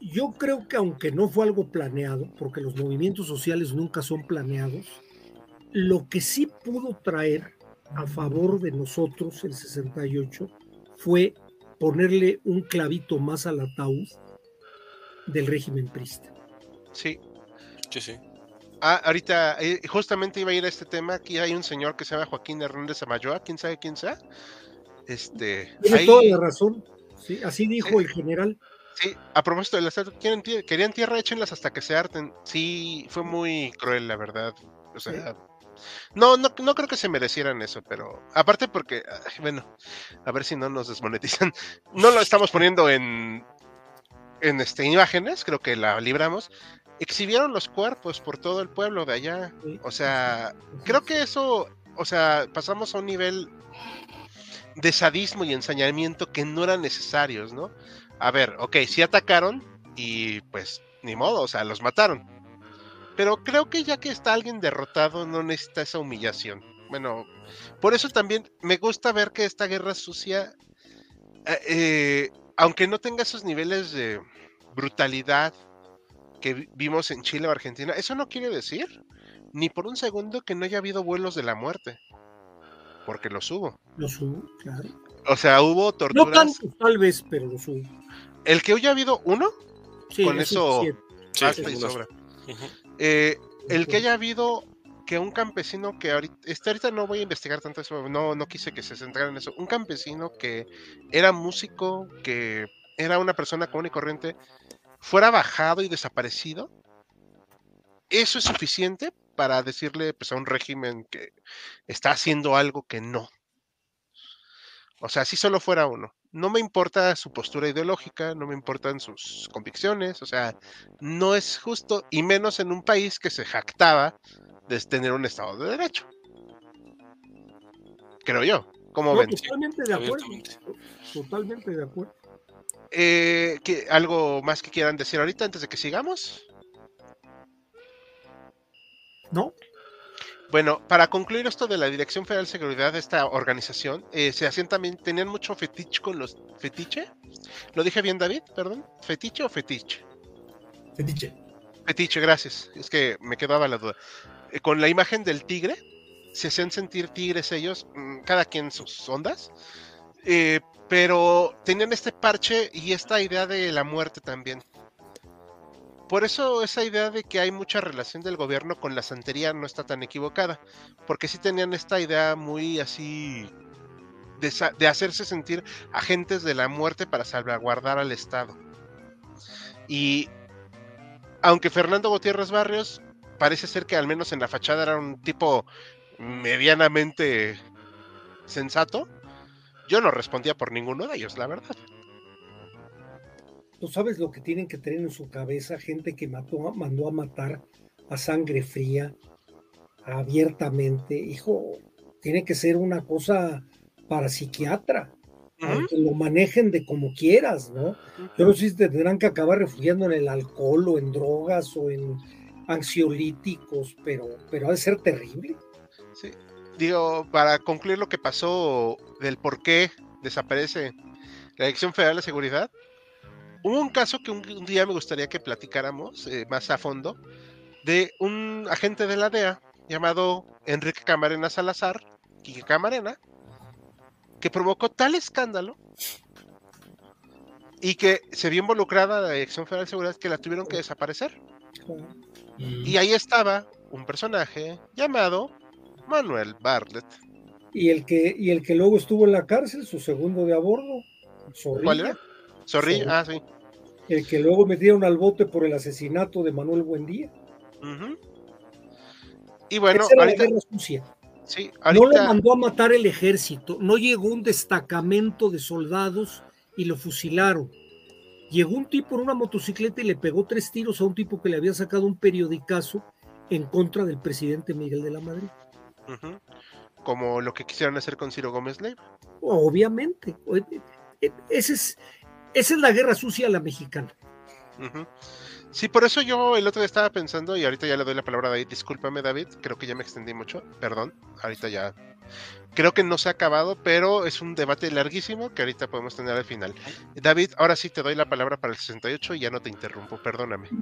yo creo que aunque no fue algo planeado, porque los movimientos sociales nunca son planeados, lo que sí pudo traer a favor de nosotros el 68 fue ponerle un clavito más al ataúd del régimen prista. Sí. Sí, sí. Ah, ahorita, eh, justamente iba a ir a este tema. Aquí hay un señor que se llama Joaquín Hernández Amayoa, quién sabe quién sea. Este, Tiene ahí- toda la razón. ¿sí? Así dijo el general. Sí, a propósito de las ¿quieren querían tierra, échenlas hasta que se harten. Sí, fue muy cruel, la verdad. O sea, no, no, no creo que se merecieran eso, pero aparte porque, bueno, a ver si no nos desmonetizan. No lo estamos poniendo en, en este, imágenes, creo que la libramos. Exhibieron los cuerpos por todo el pueblo de allá. O sea, creo que eso, o sea, pasamos a un nivel de sadismo y ensañamiento que no eran necesarios, ¿no? A ver, ok, sí atacaron y pues ni modo, o sea, los mataron. Pero creo que ya que está alguien derrotado no necesita esa humillación. Bueno, por eso también me gusta ver que esta guerra sucia, eh, eh, aunque no tenga esos niveles de brutalidad que vi- vimos en Chile o Argentina, eso no quiere decir ni por un segundo que no haya habido vuelos de la muerte. Porque los hubo. Los hubo, claro. O sea, hubo No torturas. tantos, tal vez, pero los hubo. El que hoy ha habido uno, Sí, Con es eso-. Sí, basta y unos- sobra. Eh, el que haya habido que un campesino que ahorita, este, ahorita no voy a investigar tanto eso, no, no quise que se centrara en eso, un campesino que era músico, que era una persona común y corriente, fuera bajado y desaparecido, eso es suficiente para decirle pues, a un régimen que está haciendo algo que no. O sea, si solo fuera uno. No me importa su postura ideológica, no me importan sus convicciones, o sea, no es justo, y menos en un país que se jactaba de tener un Estado de Derecho. Creo yo. ¿Cómo No, ven? totalmente de acuerdo. Totalmente de acuerdo. Eh, ¿qué- ¿Algo más que quieran decir ahorita antes de que sigamos? ¿No? Bueno, para concluir esto de la Dirección Federal de Seguridad de esta organización, eh, se hacían también, tenían mucho fetiche con los fetiche. ¿Lo dije bien, David? Perdón. ¿Fetiche o fetiche? Fetiche. Fetiche, gracias. Es que me quedaba la duda. Eh, con la imagen del tigre, se hacían sentir tigres ellos, mm, cada quien sus ondas. Eh, pero tenían este parche y esta idea de la muerte también. Por eso esa idea de que hay mucha relación del gobierno con la santería no está tan equivocada, porque sí tenían esta idea muy así de, de hacerse sentir agentes de la muerte para salvaguardar al Estado. Y aunque Fernando Gutiérrez Barrios parece ser que al menos en la fachada era un tipo medianamente sensato, yo no respondía por ninguno de ellos, la verdad. Tú sabes lo que tienen que tener en su cabeza gente que mató, mandó a matar a sangre fría, abiertamente. Hijo, tiene que ser una cosa para psiquiatra, aunque lo manejen de como quieras, ¿no? Yo no sé si tendrán que acabar refugiando en el alcohol o en drogas o en ansiolíticos, pero, pero ha de ser terrible. Sí. Digo, para concluir lo que pasó del por qué desaparece la Dirección Federal de Seguridad, hubo un caso que un, un día me gustaría que platicáramos eh, más a fondo de un agente de la DEA llamado Enrique Camarena Salazar, Quique Camarena, que provocó tal escándalo y que se vio involucrada la Dirección Federal de Seguridad que la tuvieron que desaparecer. Y ahí estaba un personaje llamado Manuel Bartlett. Y el que, y el que luego estuvo en la cárcel, su segundo de a bordo, Zorrilla, ¿Cuál era? Zorrilla, Zorrilla. ah, sí. el que luego metieron al bote por el asesinato de Manuel Buendía. Y bueno, Esa era ahorita, la guerra sucia. sí, No le ahorita, mandó a matar el ejército, no llegó un destacamento de soldados y lo fusilaron. Llegó un tipo en una motocicleta y le pegó tres tiros a un tipo que le había sacado un periodicazo en contra del presidente Miguel de la Madrid. Como lo que quisieron hacer con Ciro Gómez Leiva. Obviamente. Ese es, esa es la guerra sucia a la mexicana. Sí, por eso yo el otro día estaba pensando, y ahorita ya le doy la palabra a David. Discúlpame, David, creo que ya me extendí mucho. Perdón, ahorita ya. Creo que no se ha acabado, pero es un debate larguísimo que ahorita podemos tener al final. David, ahora sí te doy la palabra para el 68 y ya no te interrumpo, perdóname.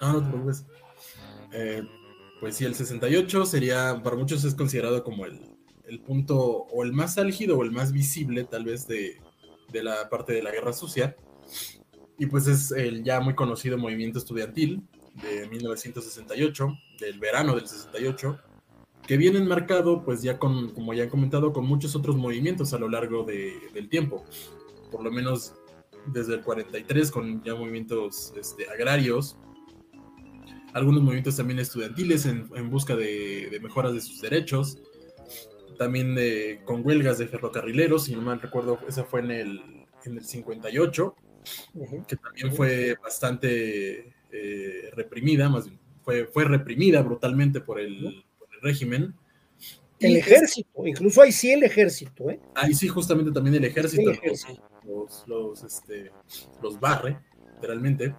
No, no te preocupes. Eh, pues sí, el 68 sería, para muchos es considerado como el, el punto o el más álgido o el más visible tal vez de, de la parte de la guerra sucia. Y pues es el ya muy conocido movimiento estudiantil de 1968, del verano del 68, que viene enmarcado pues ya con, como ya han comentado, con muchos otros movimientos a lo largo de- del tiempo. Por lo menos desde el 43 con ya movimientos este, agrarios, algunos movimientos también estudiantiles en, en busca de, de mejoras de sus derechos, también de- con huelgas de ferrocarrileros, si no mal recuerdo, esa fue en el, en el 58, que también fue bastante eh, reprimida, más bien, fue, fue reprimida brutalmente por el, por el régimen. El ejército, incluso ahí sí el ejército, ¿eh? Ahí sí, justamente también el ejército, El ejército. Los, los, este, los barre, literalmente.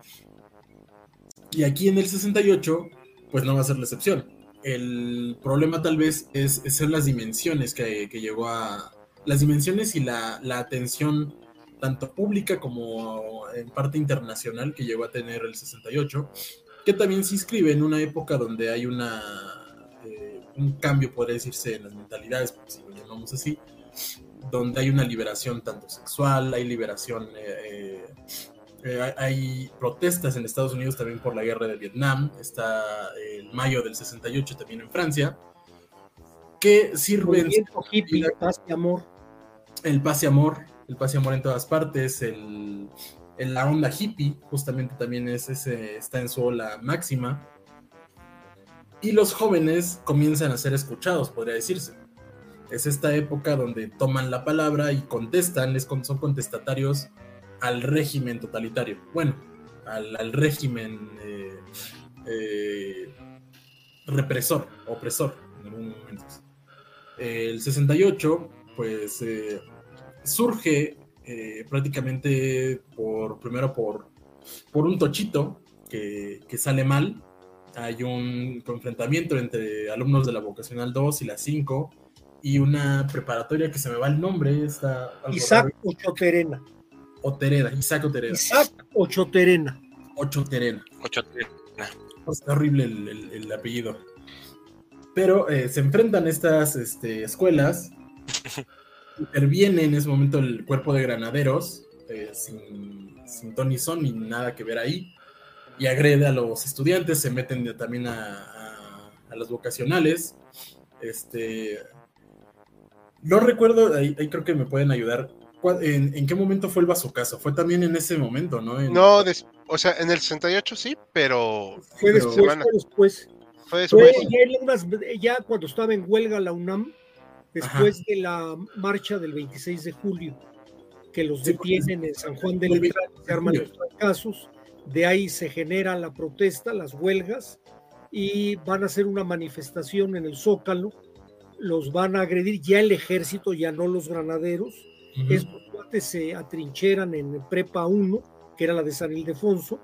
Y aquí en el 68, pues no va a ser la excepción. El problema tal vez es, son las dimensiones que, que llegó a... Las dimensiones y la, la atención tanto pública como en parte internacional que llegó a tener el 68, que también se inscribe en una época donde hay una, eh, un cambio, podría decirse, en las mentalidades, si lo llamamos así, donde hay una liberación tanto sexual, hay liberación, eh, eh, hay- hay protestas en Estados Unidos también por la guerra de Vietnam, está el mayo del 68 también en Francia, que sirven hippie, paz y amor. el paz y amor, el paz y amor en todas partes, el, el- la onda hippie, justamente también es ese, está en su ola máxima. Y los jóvenes comienzan a ser escuchados, podría decirse. Es esta época donde toman la palabra y contestan, es con- son contestatarios al régimen totalitario. Bueno, al, al régimen eh, eh, represor, opresor, en algún momento. El 68, pues eh, surge prácticamente por, primero por, por un tochito que, que sale mal. Hay un enfrentamiento entre alumnos de la vocacional 2 y la 5 y una preparatoria que se me va el nombre, está Isaac. Ochoterena. Otereda, Isaac Otereda. Isaac Ochoterena. Ocho Terena. Ocho- Está horrible el, el- el apellido. Pero eh, se enfrentan estas este, escuelas. Interviene en ese momento el cuerpo de granaderos, eh, sin, sin Tony Son ni nada que ver ahí. Y agrede a los estudiantes, se meten de- también a, a- a las vocacionales. Este. No recuerdo, ahí, ahí creo que me pueden ayudar. ¿Cuál- ¿En, en qué momento fue el bazucazo? Fue también en ese momento, ¿no? En- No, des- o sea, en el 68 sí, pero Fue después, Semana. fue después. fue Fue después. ya, en unas- ya cuando estaba en huelga la UNAM, después de la marcha del 26 de julio, que los Sí, detienen en San Juan el Letrán, se arman los casos, de ahí se genera la protesta, las huelgas, y van a hacer una manifestación en el Zócalo, los van a agredir ya el ejército, ya no los granaderos, Ujú. estos cuates se atrincheran en Prepa 1, que era la de San Ildefonso,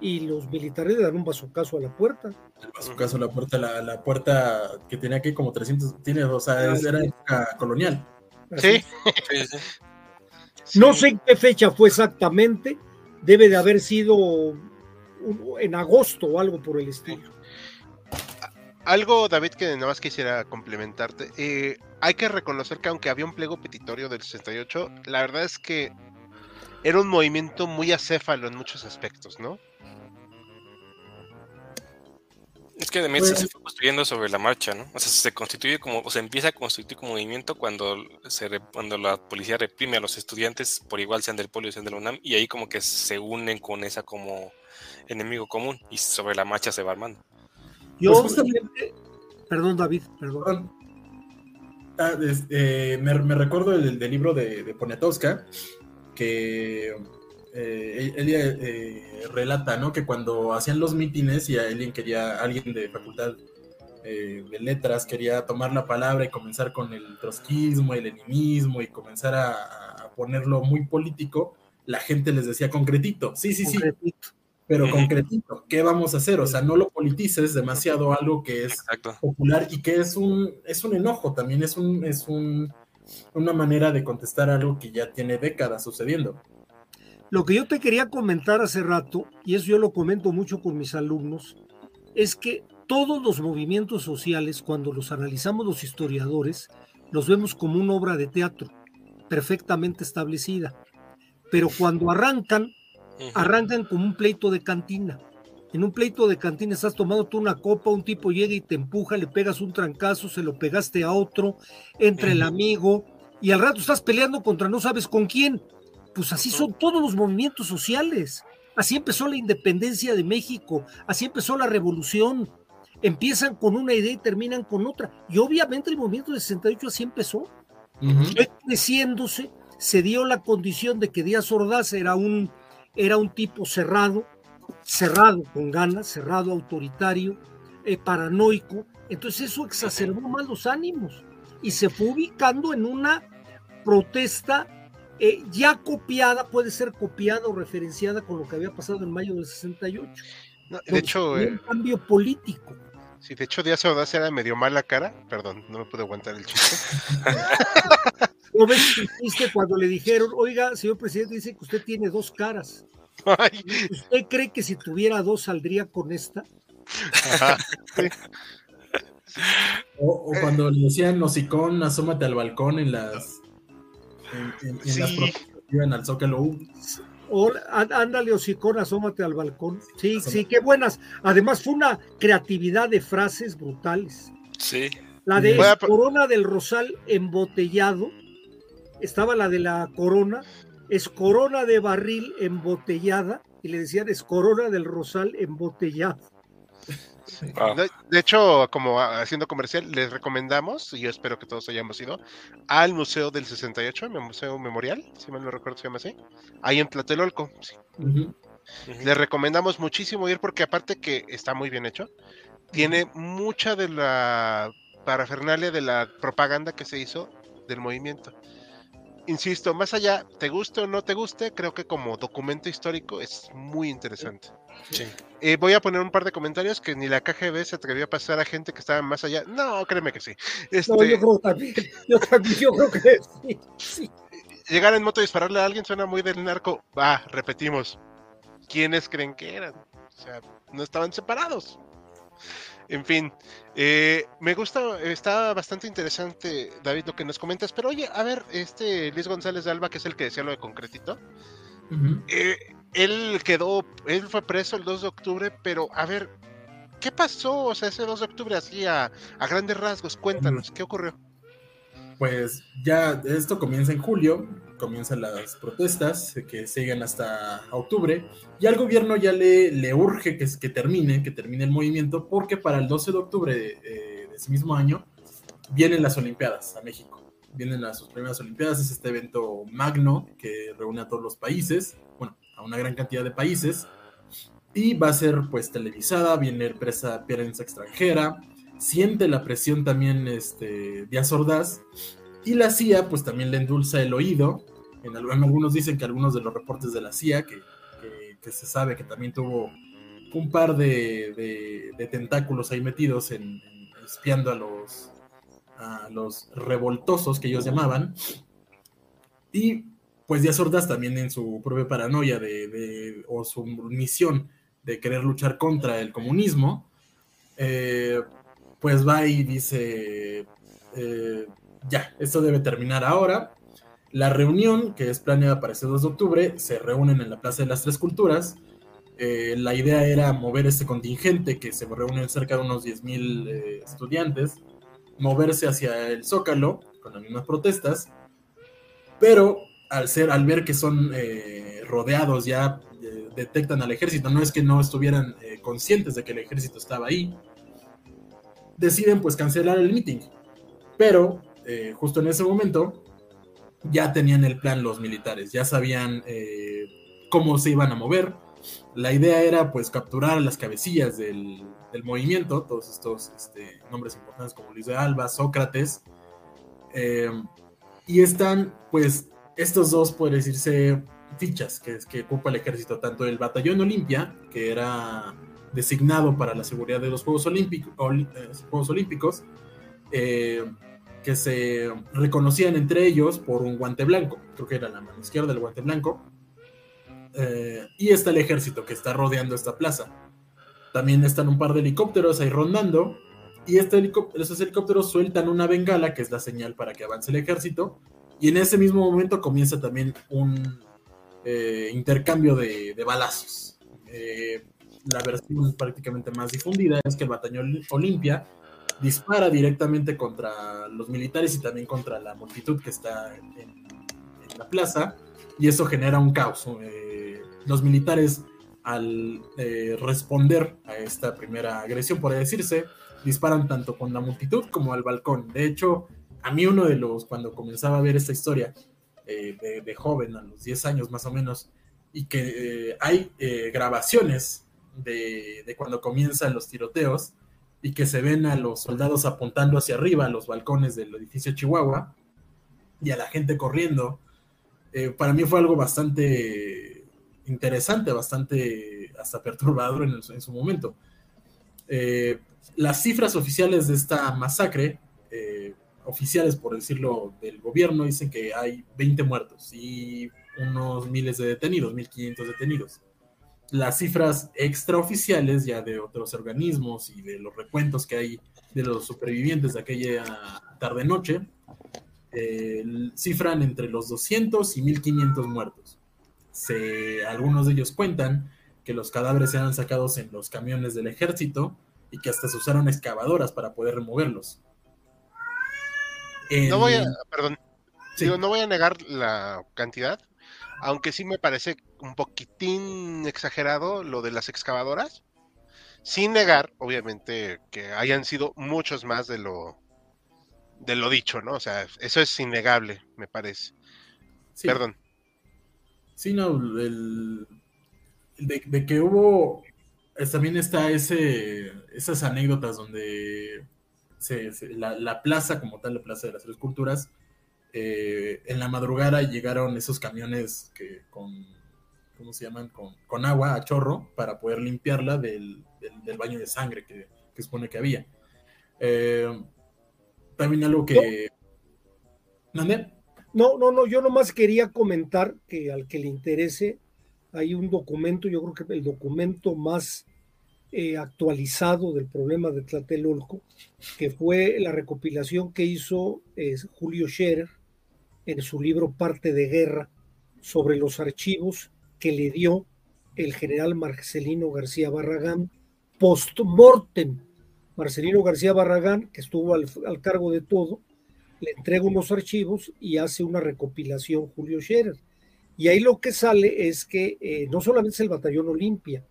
y los militares le dan un bazucazo a la puerta. a su caso la puerta la, la puerta que tenía aquí como 300 tiene o sea Ah, era sí. época colonial Sí. No sé en qué fecha fue exactamente, debe de haber sido en agosto o algo por el estilo. Algo, David, que nada más quisiera complementarte. Eh, hay que reconocer que aunque había un pliego petitorio del 68, la verdad es que era un movimiento muy acéfalo en muchos aspectos, ¿no? Es que además se fue construyendo sobre la marcha, ¿no? O sea, se constituye como, o se empieza a constituir como movimiento cuando se re- cuando la policía reprime a los estudiantes por igual sean del polio sean de la UNAM y ahí como que se unen con esa como enemigo común y sobre la marcha se va armando. Yo Pues justamente- perdón David, perdón. Ah, es- eh, me, recuerdo del, del libro de, de Poniatowska, que eh, ella eh, relata ¿no? que cuando hacían los mítines y alguien quería, alguien de facultad eh, de letras quería tomar la palabra y comenzar con el trotskismo, el leninismo y comenzar a, a ponerlo muy político, la gente les decía concretito, sí, sí, sí, Concretito. Pero concretito, ¿qué vamos a hacer? O sea, no lo politices demasiado algo que es Exacto. popular y que es un, es un enojo también, es, un, es un, una manera de contestar algo que ya tiene décadas sucediendo. Lo que yo te quería comentar hace rato, y eso yo lo comento mucho con mis alumnos, es que todos los movimientos sociales, cuando los analizamos los historiadores, los vemos como una obra de teatro perfectamente establecida. Pero cuando arrancan, Arrancan como un pleito de cantina. En un pleito de cantina estás tomando tú una copa, un tipo llega y te empuja, le pegas un trancazo, se lo pegaste a otro, entra el amigo y al rato estás peleando contra no sabes con quién. Pues así son todos los movimientos sociales. Así empezó la independencia de México, así empezó la revolución. Empiezan con una idea y terminan con otra. Y obviamente el movimiento del 68 así empezó fue creciéndose, se dio la condición de que Díaz Ordaz era un, era un tipo cerrado, cerrado con ganas, cerrado, autoritario, eh, paranoico. Entonces eso exacerbó más los ánimos y se fue ubicando en una protesta eh, ya copiada, puede ser copiada o referenciada con lo que había pasado en mayo del 68. No, de hecho, dio eh, un cambio político. sí, de hecho Díaz Ordaz era medio mala cara. Perdón, no me pude aguantar el chiste. ¿No ves chiste cuando le dijeron, oiga, señor presidente, dice que usted tiene dos caras? Ay, ¿Usted cree que si tuviera dos saldría con esta? ajá. O, o cuando le decían hocicón, asómate al balcón en las, en, en- en las Sí. que iban al Zócalo. O, ándale, hocicón, asómate al balcón. Sí, sí, qué buenas. Además, fue una creatividad de frases brutales. Sí. La de Corona del Rosal embotellado. Estaba la de la Corona. Es Corona de barril embotellada. Y le decían, es Corona del Rosal embotellado. Wow. De, de hecho, como haciendo comercial, les recomendamos, y yo espero que todos hayamos ido, al Museo del 68, el Museo Memorial, si mal no recuerdo se llama así, ahí en Tlatelolco. sí. Les recomendamos muchísimo ir porque aparte que está muy bien hecho, tiene mucha de la parafernalia de la propaganda que se hizo del movimiento. Insisto, más allá, te guste o no te guste, creo que como documento histórico es muy interesante. Sí. Eh, voy a poner un par de comentarios que ni la KGB se atrevió a pasar a gente que estaba más allá. No, créeme que sí. Este, No, yo creo también. Yo también, yo creo que sí. sí. Llegar en moto y dispararle a alguien suena muy del narco. Va, repetimos. ¿Quiénes creen que eran? O sea, no estaban separados. En fin, eh, me gusta, está bastante interesante, David, lo que nos comentas. Pero oye, a ver, este Luis González de Alba, que es el que decía lo de concretito, eh, él quedó, él fue preso el 2 de octubre, pero a ver, ¿qué pasó? O sea, ese 2 de octubre así a, a grandes rasgos, cuéntanos, ¿qué ocurrió? Pues ya esto comienza en julio, comienzan las protestas eh, que siguen hasta octubre, y al gobierno ya le, le urge que, que termine, que termine el movimiento, porque para el 12 de octubre de, eh, de ese mismo año vienen las Olimpiadas a México. Vienen a sus primeras Olimpiadas, es este evento magno que reúne a todos los países, bueno, a una gran cantidad de países, y va a ser pues televisada, viene presa, prensa extranjera, siente la presión también este, Díaz Ordaz, y la CIA pues también le endulza el oído, algunos dicen que algunos de los reportes de la CIA, que, se sabe que también tuvo un par de, de- de tentáculos ahí metidos espiando a los revoltosos que ellos llamaban. Y pues Díaz Ordaz también en su propia paranoia de, o su misión de querer luchar contra el comunismo, eh, pues va y dice, eh, ya, esto debe terminar ahora. La reunión, que es planeada para este 2 de octubre, se reúnen en la Plaza de las Tres Culturas. Eh, la idea era mover este contingente, que se reúne cerca de unos 10.000 estudiantes, moverse hacia el Zócalo con las mismas protestas, pero al ser, al ver que son eh, rodeados ya eh, detectan al ejército, no es que no estuvieran eh, conscientes de que el ejército estaba ahí, deciden pues cancelar el meeting, pero justo en ese momento ya tenían el plan los militares, ya sabían cómo se iban a mover, la idea era pues capturar las cabecillas del, del movimiento, todos estos este, nombres importantes como Luis de Alba, Sócrates, y están pues estos dos, puede decirse, fichas que, que ocupa el ejército, tanto el batallón Olimpia, que era designado para la seguridad de los Juegos, eh, Olímpicos, eh, que se reconocían entre ellos por un guante blanco, creo que era la mano izquierda del guante blanco, eh, y está el ejército que está rodeando esta plaza. También están un par de helicópteros ahí rondando, y este helicóptero, esos helicópteros sueltan una bengala, que es la señal para que avance el ejército, y en ese mismo momento comienza también un eh, intercambio de, balazos. Eh, la versión prácticamente más difundida es que el batallón Olimpia dispara directamente contra los militares y también contra la multitud que está en, la plaza y eso genera un caos. Eh, los militares al responder a esta primera agresión, por decirse, disparan tanto con la multitud como al balcón. De hecho, a mí uno de los, cuando comenzaba a ver esta historia eh, de, joven, a los 10 años más o menos, y que eh, hay eh, grabaciones de, cuando comienzan los tiroteos y que se ven a los soldados apuntando hacia arriba a los balcones del edificio Chihuahua y a la gente corriendo, para mí fue algo bastante interesante, bastante hasta perturbador en, su momento. las cifras oficiales de esta masacre oficiales, por decirlo, del gobierno dicen que hay 20 muertos y unos miles de detenidos, 1.500 detenidos. Las cifras extraoficiales ya de otros organismos y de los recuentos que hay de los supervivientes de aquella tarde-noche eh, cifran entre los 200 y 1.500 muertos. Se, algunos de ellos cuentan que los cadáveres eran sacados en los camiones del ejército y que hasta se usaron excavadoras para poder removerlos. No voy a, perdón, no voy a negar la cantidad, aunque sí me parece un poquitín exagerado lo de las excavadoras, sin negar, obviamente, que hayan sido muchos más de lo de lo dicho, ¿no? O sea, eso es innegable, me parece. Perdón. Sí, no, el, de, que hubo, también está ese, esas anécdotas donde la, plaza como tal, la Plaza de las Tres Culturas, eh, en la madrugada llegaron esos camiones que con, ¿cómo se llaman? Con, agua a chorro para poder limpiarla del, baño de sangre que, que supone que había. Eh, también algo que... ¿Mande? No, no, no, yo nomás quería comentar que al que le interese, hay un documento, yo creo que el documento más eh, actualizado del problema de Tlatelolco, que fue la recopilación que hizo eh, Julio Scherer en su libro Parte de Guerra sobre los archivos que le dio el general Marcelino García Barragán post-mortem. Marcelino García Barragán, que estuvo al, cargo de todo, le entrega unos archivos y hace una recopilación Julio Scherer. Y ahí lo que sale es que eh, no solamente es el batallón Olimpia,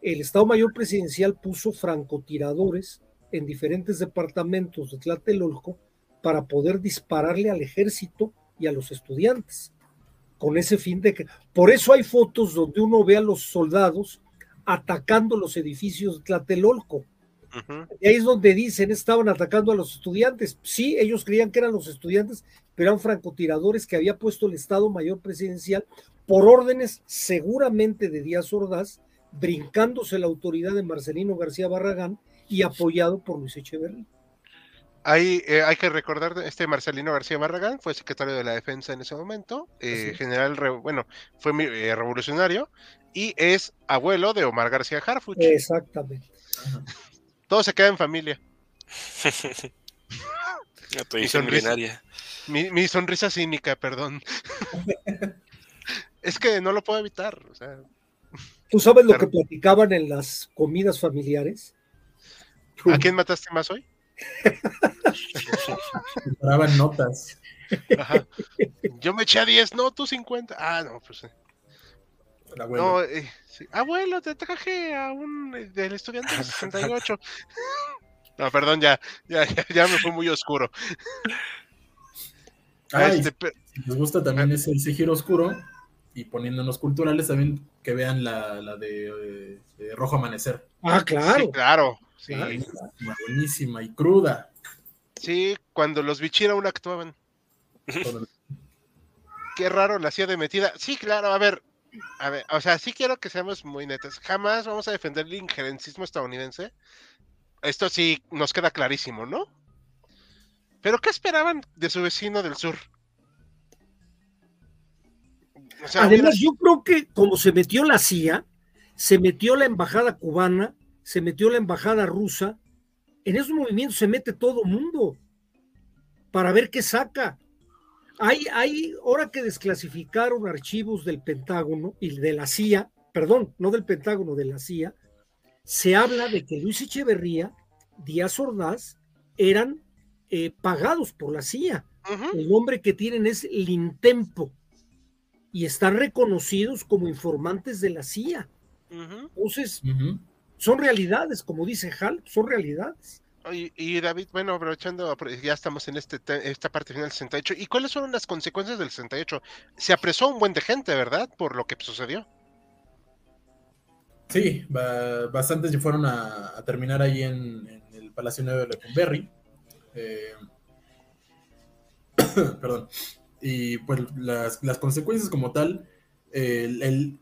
el Estado Mayor Presidencial puso francotiradores en diferentes departamentos de Tlatelolco para poder dispararle al ejército y a los estudiantes, con ese fin de que... Por eso hay fotos donde uno ve a los soldados atacando los edificios de Tlatelolco. Y ahí es donde dicen, estaban atacando a los estudiantes. Sí, ellos creían que eran los estudiantes, pero eran francotiradores que había puesto el Estado Mayor Presidencial por órdenes seguramente de Díaz Ordaz, brincándose la autoridad de Marcelino García Barragán y apoyado por Luis Echeverría. Ahí eh, hay que recordar, este Marcelino García Barragán fue secretario de la defensa en ese momento, eh, general, re- bueno, fue mi- eh, revolucionario y es abuelo de Omar García Harfuch. Exactamente. Todo se queda en familia. La tradición sonrisa. Mi, mi sonrisa cínica, perdón. es que no lo puedo evitar. O sea, ¿Tú sabes lo que platicaban en las comidas familiares? ¿A quién mataste más hoy? Preparaban notas. Ajá. Yo me eché a 10, no, tú 50. Ah, no, pues. eh. El abuelo. No, eh, sí. Abuelo, te traje a un eh, del estudiante del 68. No, perdón, ya, ya, ya, ya me fue muy oscuro. Ay, Este, si les gusta también es el giro oscuro y poniéndonos culturales también que vean la, la de, eh, de Rojo Amanecer. Ah, claro. Sí, claro. Sí. Buenísima, buenísima y cruda. sí, cuando los Bichir aún actuaban. Qué raro la hacía de metida. Sí, claro, a ver. A ver, o sea, sí quiero que seamos muy netas. Jamás vamos a defender el injerencismo estadounidense. Esto sí nos queda clarísimo, ¿no? Pero ¿qué esperaban de su vecino del sur? O sea, Además, hubiera- yo creo que como se metió la CIA, se metió la embajada cubana, se metió la embajada rusa, en esos movimientos se mete todo mundo para ver qué saca. Hay, hay, ahora que desclasificaron archivos del Pentágono y de la CIA, perdón, no del Pentágono, de la CIA, se habla de que Luis Echeverría, Díaz Ordaz, eran eh, pagados por la CIA. El nombre que tienen es Lintempo y están reconocidos como informantes de la CIA. Entonces. Son realidades, como dice Hal, son realidades. Y, y David, bueno, aprovechando, apro- ya estamos en este te- esta parte final del 68. ¿Y cuáles fueron las consecuencias del 68? Se apresó un buen de gente, ¿verdad? Por lo que sucedió. Sí, ba- bastantes ya fueron a, a terminar ahí en, en el Palacio Nuevo de Lecumberri. Eh, perdón. Y pues las, las consecuencias como tal, eh, el, el-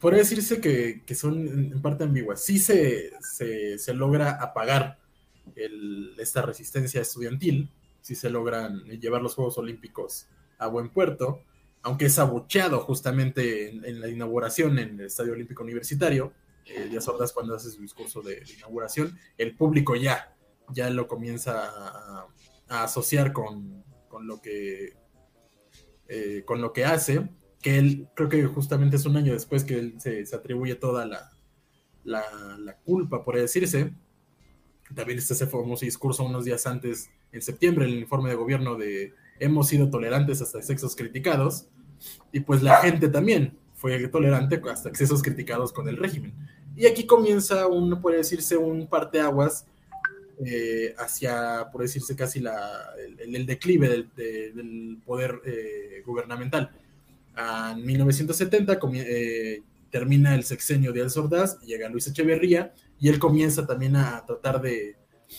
podría decirse que, que son en, parte ambiguas. Sí se, se, se logra apagar el- esta resistencia estudiantil, sí se logran llevar los Juegos Olímpicos a buen puerto, aunque es abucheado justamente en, en la inauguración en el Estadio Olímpico Universitario. Eh, Díaz Ordaz cuando hace su discurso de, de inauguración, el público ya, ya lo comienza a, a asociar con, con lo que eh, con lo que hace, que él creo que justamente es un año después que él se, se atribuye toda la, la, la culpa, por decirse. También está ese famoso discurso unos días antes, en septiembre, el informe de gobierno de hemos sido tolerantes hasta excesos criticados, y pues la gente también fue tolerante hasta excesos criticados con el régimen. Y aquí comienza un, puede decirse, un parteaguas eh, hacia, por decirse casi, la, el, declive del, de, del poder eh, gubernamental. En 1970 comie- eh, termina el sexenio de Díaz Ordaz, llega Luis Echeverría y él comienza también a tratar de,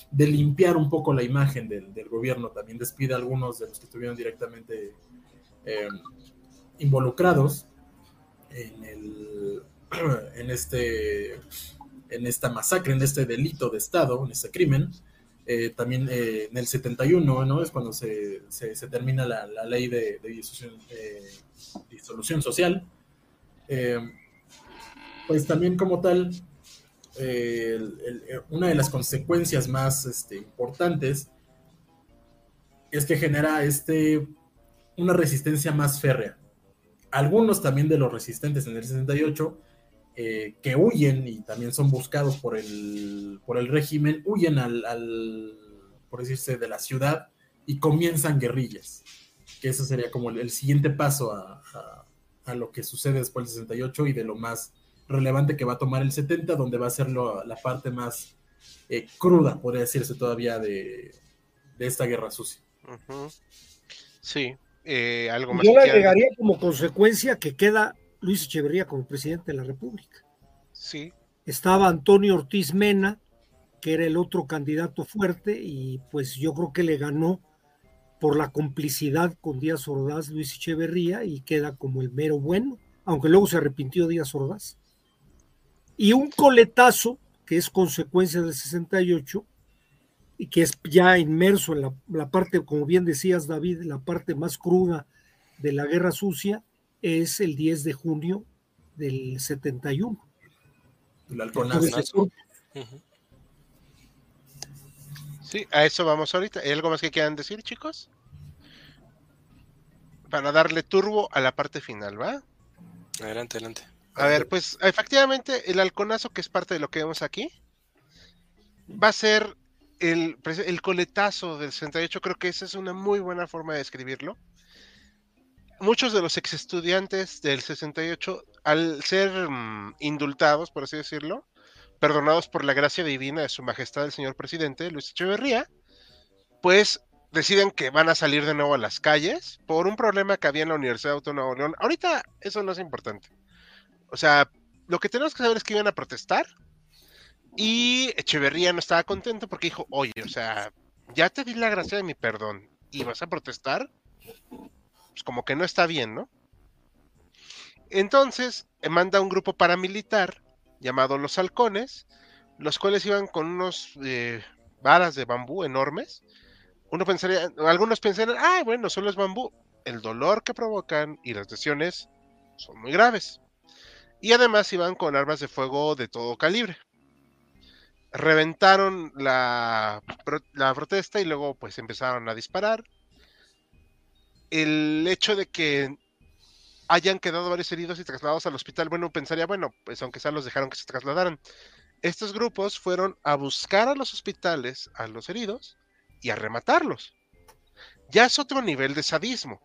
de limpiar un poco la imagen del, del gobierno, también despide a algunos de los que estuvieron directamente eh, involucrados en, el, en, este, en esta masacre, en este delito de Estado, en este crimen. Eh, también eh, en el 71, ¿no? Es cuando se, se, termina la, la, ley de, eh, disolución, social. Pues también como tal, una de las consecuencias más este, importantes es que genera este, una resistencia más férrea. Algunos también de los resistentes en el 68 eh, que huyen y también son buscados por el, por el régimen, huyen al, al, por decirse, de la ciudad y comienzan guerrillas. Que eso sería como el, el siguiente paso a, a, a, lo que sucede después del 68 y de lo más relevante que va a tomar el 70, donde va a ser lo, la parte más eh, cruda, podría decirse todavía, de, de esta guerra sucia. Uh -huh. Sí, eh, algo más. Yo le agregaría como consecuencia que queda Luis Echeverría como presidente de la República. Sí. Estaba Antonio Ortiz Mena, que era el otro candidato fuerte, y pues yo creo que le ganó por la complicidad con Díaz Ordaz Luis Echeverría y queda como el mero bueno, aunque luego se arrepintió Díaz Ordaz. Y un coletazo, que es consecuencia del 68, y que es ya inmerso en la, la parte, como bien decías David, la parte más cruda de la guerra sucia, es el 10 de junio del 71. El. Sí, a eso vamos ahorita. ¿Hay algo más que quieran decir, chicos? Para darle turbo a la parte final, ¿va? Adelante, adelante. A ver, pues efectivamente el halconazo, que es parte de lo que vemos aquí, va a ser el, el coletazo del 68. Creo que esa es una muy buena forma de describirlo. Muchos de los ex estudiantes del 68, al ser mm, indultados, por así decirlo, perdonados por la gracia divina de su majestad el señor presidente Luis Echeverría, pues deciden que van a salir de nuevo a las calles por un problema que había en la Universidad Autónoma de León. Ahorita eso no es importante. O sea, lo que tenemos que saber es que iban a protestar y Echeverría no estaba contento porque dijo, oye, o sea, ya te di la gracia de mi perdón y vas a protestar, pues como que no está bien, ¿no? Entonces, eh, manda un grupo paramilitar llamado Los Halcones, los cuales iban con unos eh, varas de bambú enormes. Uno pensaría, algunos pensarían, ah, bueno, solo es bambú. El dolor que provocan y las lesiones son muy graves. Y además iban con armas de fuego de todo calibre. Reventaron la, la protesta y luego pues empezaron a disparar. El hecho de que hayan quedado varios heridos y trasladados al hospital, bueno, pensaría, bueno, pues aunque sea los dejaron que se trasladaran. Estos grupos fueron a buscar a los hospitales, a los heridos, y a rematarlos. Ya es otro nivel de sadismo.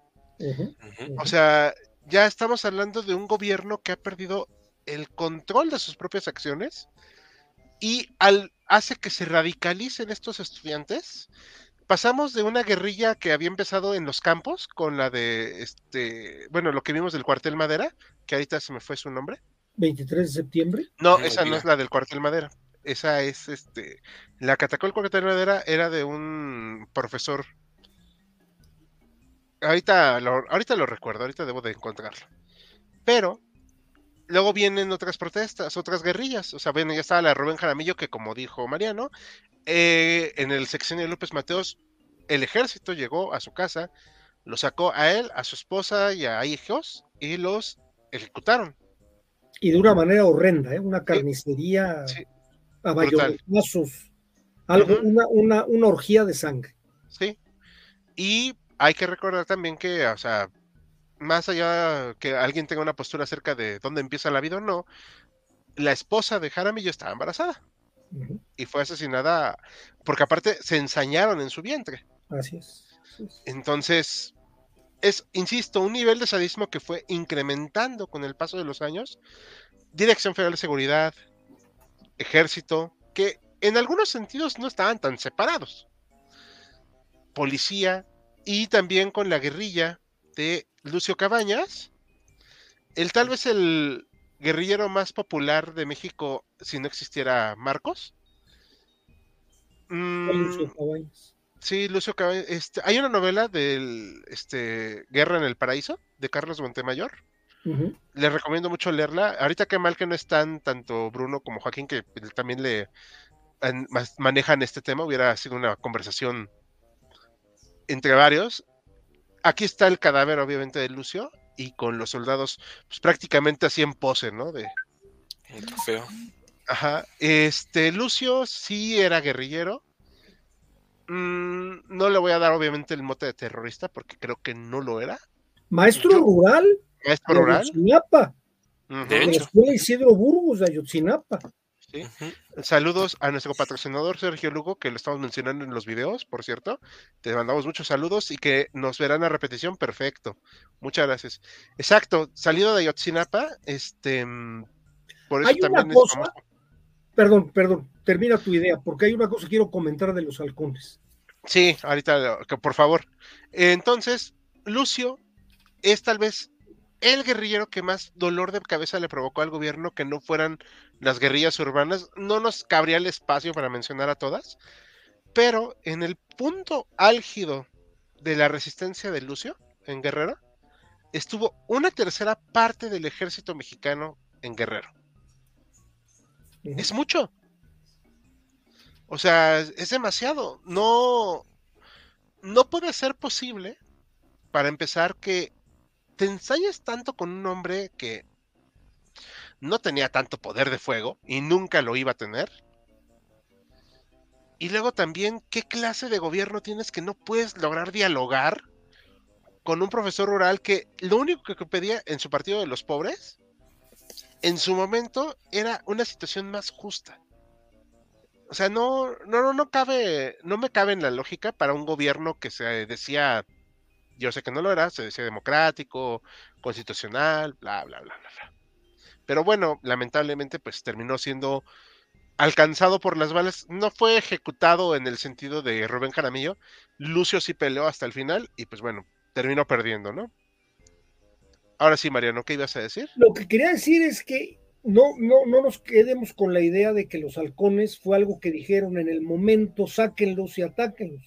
O sea, ya estamos hablando de un gobierno que ha perdido el control de sus propias acciones y al, hace que se radicalicen estos estudiantes. Pasamos de una guerrilla que había empezado en los campos con la de este, bueno, lo que vimos del cuartel Madera, que ahorita se me fue su nombre. 23 de septiembre. No, Mm, esa no es la del cuartel Madera. Esa es este. La que atacó el cuartel Madera era de un profesor. Ahorita lo, ahorita lo recuerdo, ahorita debo de encontrarlo. Pero luego vienen otras protestas, otras guerrillas. O sea, bueno, ya estaba la de Rubén Jaramillo, que como dijo Mariano, eh, en el sexenio de López Mateos, el ejército llegó a su casa, lo sacó a él, a su esposa y a hijos y los ejecutaron. Y de una manera horrenda, ¿eh? una carnicería Sí. a bayonetazos, algo, una, una, una orgía de sangre. Sí. Y hay que recordar también que, o sea, más allá que alguien tenga una postura acerca de dónde empieza la vida o no, la esposa de Jaramillo estaba embarazada Y fue asesinada porque aparte se ensañaron en su vientre. Así es. así es. Entonces, es, insisto, un nivel de sadismo que fue incrementando con el paso de los años. Dirección Federal de Seguridad, Ejército, que en algunos sentidos no estaban tan separados. Policía y también con la guerrilla de Lucio Cabañas, el tal vez el guerrillero más popular de México si no existiera Marcos. Mm, Lucio Cabañas. Sí, Lucio Cabañas. Este, hay una novela del este, Guerra en el Paraíso, de Carlos Montemayor. Les recomiendo mucho leerla. Ahorita que mal que no están tanto Bruno como Joaquín, que también le an- manejan este tema, hubiera sido una conversación entre varios. Aquí está el cadáver, obviamente, de Lucio, y con los soldados, pues prácticamente así en pose, ¿no? De, Un trofeo. Ajá. Este, Lucio sí era guerrillero. Mm, no le voy a dar, obviamente, el mote de terrorista, porque creo que no lo era. Maestro Yo- rural Maestro de rural. Ayotzinapa, Ujú. De hecho. escuela Isidro Burgos de Ayotzinapa. Sí. Saludos a nuestro patrocinador Sergio Lugo, que lo estamos mencionando en los videos, por cierto. Te mandamos muchos saludos y que nos verán a repetición. Perfecto. Muchas gracias. Exacto, salido de Ayotzinapa, este, por eso Hay también es cosa-. Perdón, perdón, termina tu idea, porque hay una cosa que quiero comentar de los halcones. Sí, ahorita, por favor. Entonces, Lucio es tal vez el guerrillero que más dolor de cabeza le provocó al gobierno que no fueran las guerrillas urbanas. No nos cabría el espacio para mencionar a todas, pero en el punto álgido de la resistencia de Lucio en Guerrero, estuvo una tercera parte del ejército mexicano en Guerrero. Es mucho. O sea, es demasiado. No, no puede ser posible, para empezar, que te ensayes tanto con un hombre que no tenía tanto poder de fuego y nunca lo iba a tener. Y luego también, ¿qué clase de gobierno tienes que no puedes lograr dialogar con un profesor rural que lo único que pedía en su partido de los pobres, en su momento, era una situación más justa? O sea, no, no, no, no cabe, no me cabe en la lógica para un gobierno que se decía, yo sé que no lo era, se decía democrático, constitucional, bla, bla, bla, bla, bla. Pero bueno, lamentablemente, pues terminó siendo alcanzado por las balas. No fue ejecutado en el sentido de Rubén Jaramillo. Lucio sí peleó hasta el final y pues bueno, terminó perdiendo, ¿no? Ahora sí, Mariano, ¿qué ibas a decir? Lo que quería decir es que no, no, no nos quedemos con la idea de que los halcones fue algo que dijeron en el momento, sáquenlos y atáquenlos.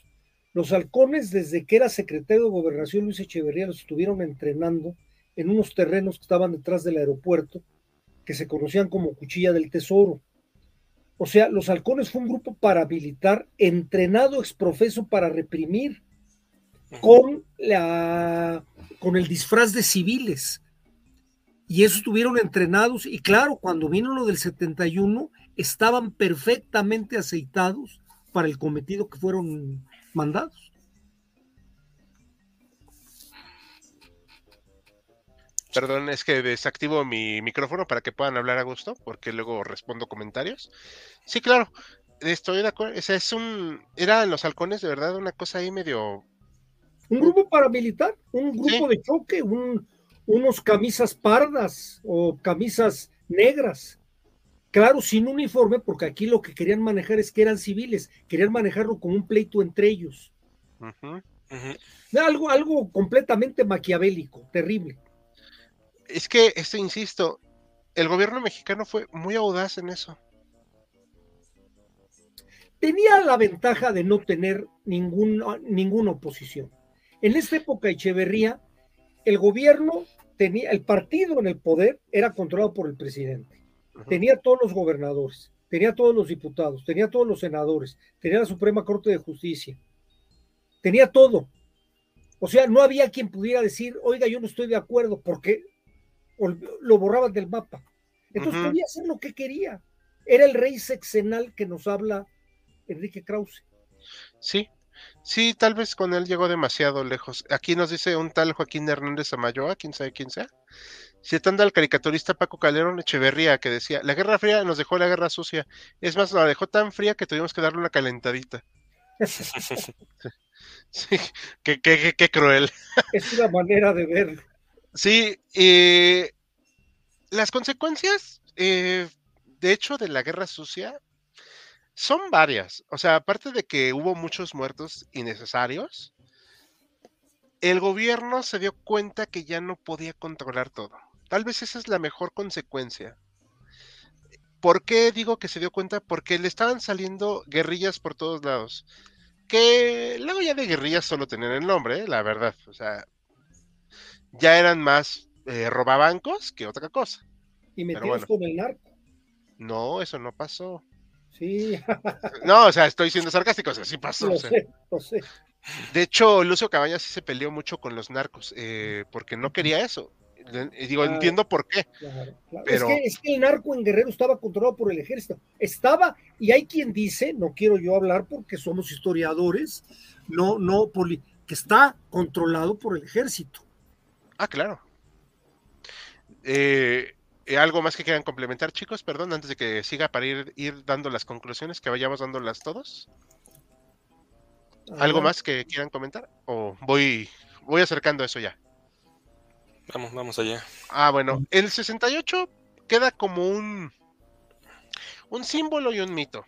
Los halcones, desde que era secretario de Gobernación Luis Echeverría, los estuvieron entrenando en unos terrenos que estaban detrás del aeropuerto, que se conocían como Cuchilla del Tesoro. O sea, los halcones fue un grupo paramilitar entrenado exprofeso para reprimir con, la, con el disfraz de civiles y esos estuvieron entrenados y claro, cuando vino lo del 71, estaban perfectamente aceitados para el cometido que fueron mandados. Perdón, es que desactivo mi micrófono para que puedan hablar a gusto, porque luego respondo comentarios. Sí, claro, estoy de acuerdo. O es un. Eran los halcones, de verdad, una cosa ahí medio. Un grupo paramilitar, un grupo de choque, un, unos camisas pardas o camisas negras. Claro, sin uniforme, porque aquí lo que querían manejar es que eran civiles, querían manejarlo como un pleito entre ellos. Algo, algo completamente maquiavélico, terrible. Es que, este, insisto, el gobierno mexicano fue muy audaz en eso. Tenía la ventaja de no tener ningún, ninguna oposición. En esta época, Echeverría, el gobierno tenía, el partido en el poder era controlado por el presidente. Tenía todos los gobernadores, tenía todos los diputados, tenía todos los senadores, tenía la Suprema Corte de Justicia, tenía todo. O sea, no había quien pudiera decir, oiga, yo no estoy de acuerdo, porque lo borraban del mapa. Entonces podía hacer lo que quería. Era el rey sexenal que nos habla Enrique Krause. Sí, Sí, tal vez con él llegó demasiado lejos. Aquí nos dice un tal Joaquín Hernández Amayoa, quién sabe quién sea. Citando al caricaturista Paco Calderón Echeverría, que decía, la Guerra Fría nos dejó la Guerra Sucia. Es más, la dejó tan fría que tuvimos que darle una calentadita. sí, qué, qué, qué, cruel. Es una manera de ver. Sí, y las consecuencias, eh, de hecho, de la Guerra Sucia son varias. O sea, aparte de que hubo muchos muertos innecesarios, el gobierno se dio cuenta que ya no podía controlar todo. Tal vez esa es la mejor consecuencia. ¿Por qué digo que se dio cuenta? Porque le estaban saliendo guerrillas por todos lados. Que luego ya de guerrillas solo tenían el nombre, ¿eh? la verdad. O sea, ya eran más eh, robabancos que otra cosa. Y metidos con el narco. No, eso no pasó. Sí. no, o sea, estoy siendo sarcástico, o sea, sí pasó. Lo sé, lo sé. De hecho, Lucio Cabañas sí se peleó mucho con los narcos, eh, porque no quería eso. Digo, entiendo por qué. Pero... Es, que, el narco en Guerrero estaba controlado por el ejército. Estaba, y hay quien dice, no quiero yo hablar porque somos historiadores, no, no, que está controlado por el ejército. Ah, claro. Eh, eh, ¿Algo más que quieran complementar, chicos? Perdón, antes de que siga para ir, ir dando las conclusiones, que vayamos dándolas todos. ¿Algo más que quieran comentar? ¿O voy, voy acercando eso ya? Vamos, vamos allá. Ah, bueno, el 68 queda como un, un símbolo y un mito.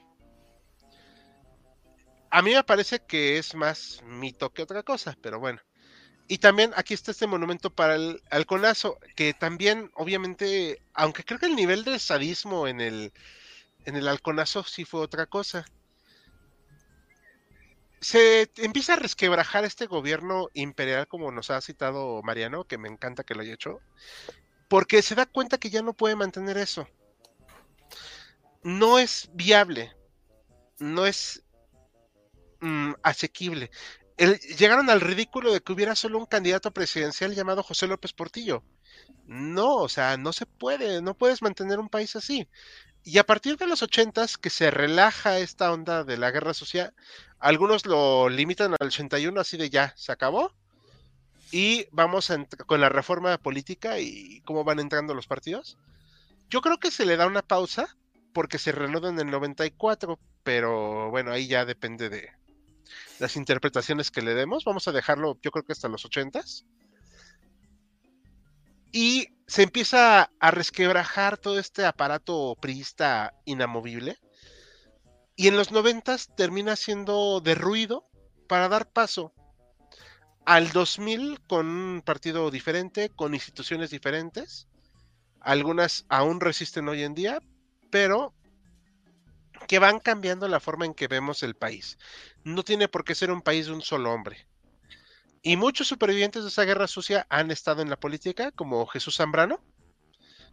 A mí me parece que es más mito que otra cosa, pero bueno. Y también aquí está este monumento para el halconazo, que también, obviamente, aunque creo que el nivel de sadismo en el, en el halconazo sí fue otra cosa. Se empieza a resquebrajar este gobierno imperial, como nos ha citado Mariano, que me encanta que lo haya hecho, porque se da cuenta que ya no puede mantener eso. No es viable. no es mm, asequible. Llegaron al ridículo de que hubiera solo un candidato presidencial llamado José López Portillo. No, o sea, no se puede, no puedes mantener un país así. Y a partir de los ochentas que se relaja esta onda de la guerra social, algunos lo limitan al 81 así de ya, se acabó. Y vamos con la reforma política y cómo van entrando los partidos. Yo creo que se le da una pausa porque se reanuda en el 94, pero bueno, ahí ya depende de las interpretaciones que le demos. Vamos a dejarlo, yo creo que hasta los 80s. Y se empieza a resquebrajar todo este aparato priista inamovible. Y en los 90s termina siendo de ruido para dar paso al 2000 con un partido diferente, con instituciones diferentes. Algunas aún resisten hoy en día, pero que van cambiando la forma en que vemos el país. No tiene por qué ser un país de un solo hombre. Y muchos supervivientes de esa guerra sucia han estado en la política, como Jesús Zambrano.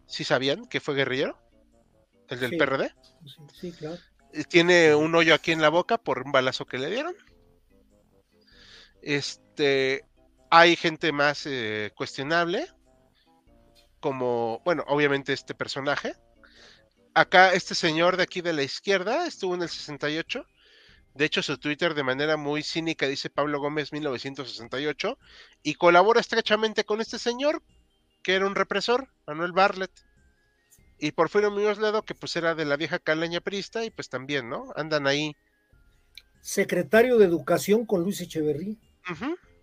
¿Sí sabían que fue guerrillero? El del Sí. PRD. Sí, sí, claro. Eh, Tiene un hoyo aquí en la boca por un balazo que le dieron. Este, hay gente más eh, cuestionable, como, bueno, obviamente este personaje. Acá este señor de aquí de la izquierda estuvo en el 68. De hecho, su Twitter de manera muy cínica dice Pablo Gómez 1968 y colabora estrechamente con este señor que era un represor, Manuel Bartlett. Y Porfirio Muñoz Ledo, que pues era de la vieja calaña perista y pues también, ¿no? Andan ahí. Secretario de Educación con Luis Echeverría.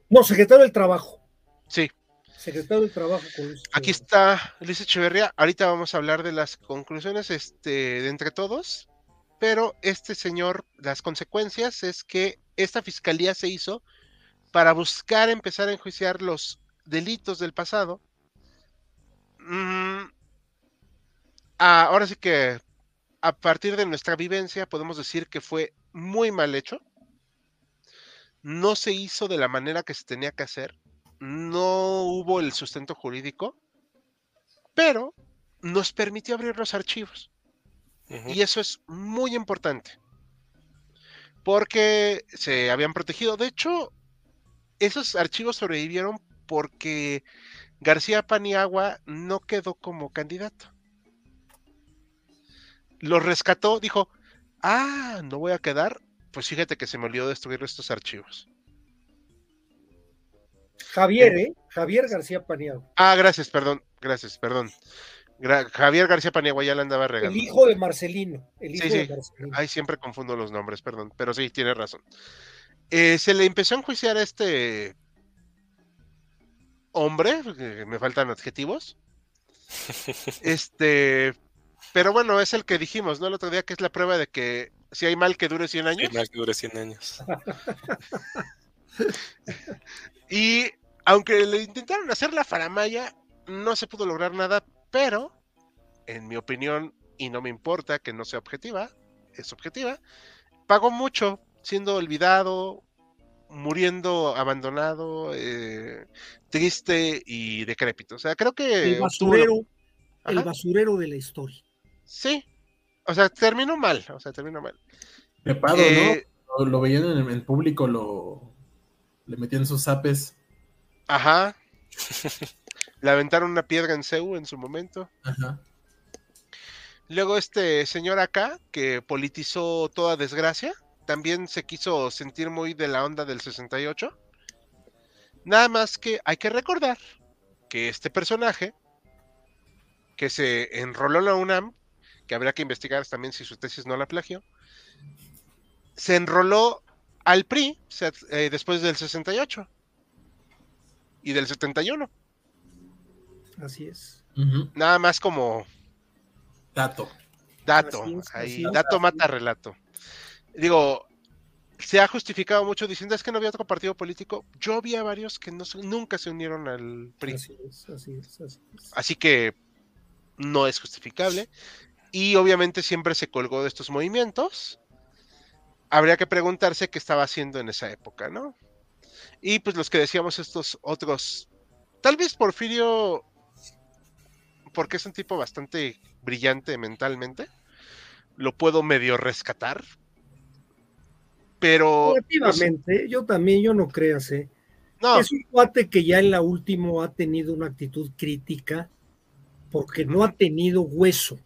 No, secretario del Trabajo. Sí, Secretario del Trabajo con Luis aquí Echeverría. está Luis Echeverría. Ahorita vamos a hablar de las conclusiones este, de entre todos. Pero este señor, las consecuencias es que esta fiscalía se hizo para buscar empezar a enjuiciar los delitos del pasado. Mm, ah, ahora sí que a partir de nuestra vivencia podemos decir que fue muy mal hecho. No se hizo de la manera que se tenía que hacer. No hubo el sustento jurídico, pero nos permitió abrir los archivos. Y eso es muy importante. Porque se habían protegido. De hecho, esos archivos sobrevivieron porque García Paniagua no quedó como candidato. Los rescató, dijo, ah, no voy a quedar. Pues fíjate que se me olvidó destruir estos archivos. Javier, ¿eh? Javier García Paniagua. Ah, gracias, perdón, gracias, perdón. Gra- Javier García Paniagua ya la andaba regando. El hijo de Marcelino. El hijo Sí, de sí. Marcelino. Ay, siempre confundo los nombres, perdón, pero sí, tiene razón. Eh, se le empezó a enjuiciar a este hombre, me faltan adjetivos. Este, pero bueno, es el que dijimos, ¿no? El otro día que es la prueba de que si hay mal que dure 100 años. Sí, más que dure 100 años. Y aunque le intentaron hacer la faramaya, no se pudo lograr nada, pero en mi opinión, y no me importa que no sea objetiva, es objetiva, pagó mucho siendo olvidado, muriendo abandonado, eh, triste y decrépito. O sea, creo que... el basurero, el basurero de la historia. Sí. O sea, terminó mal, o sea, terminó mal. Trepado, Eh, ¿no? Lo, lo veían en, en público, lo le metían sus zapes. Ajá. Le aventaron una piedra en Ceú en su momento. Ajá. Luego este señor acá, que politizó toda desgracia, también se quiso sentir muy de la onda del 68. Nada más que hay que recordar que este personaje, que se enroló en la UNAM, que habría que investigar también si su tesis no la plagió, se enroló al PRI se- eh, después del 68 y del 71. Así es. Nada más como Dato. Dato, es, ahí, dato así mata relato. Digo, se ha justificado mucho diciendo es que no había otro partido político. Yo vi a varios que no se- nunca se unieron al PRI. Así es, así es, así es. Así que no es justificable. Y obviamente siempre se colgó de estos movimientos. Habría que preguntarse qué estaba haciendo en esa época, ¿no? Y pues los que decíamos estos otros, tal vez Porfirio, porque es un tipo bastante brillante mentalmente, lo puedo medio rescatar. pero... Relativamente, yo también, yo no creas, ¿eh? No, Es un cuate que ya en la última ha tenido una actitud crítica porque no ha tenido hueso.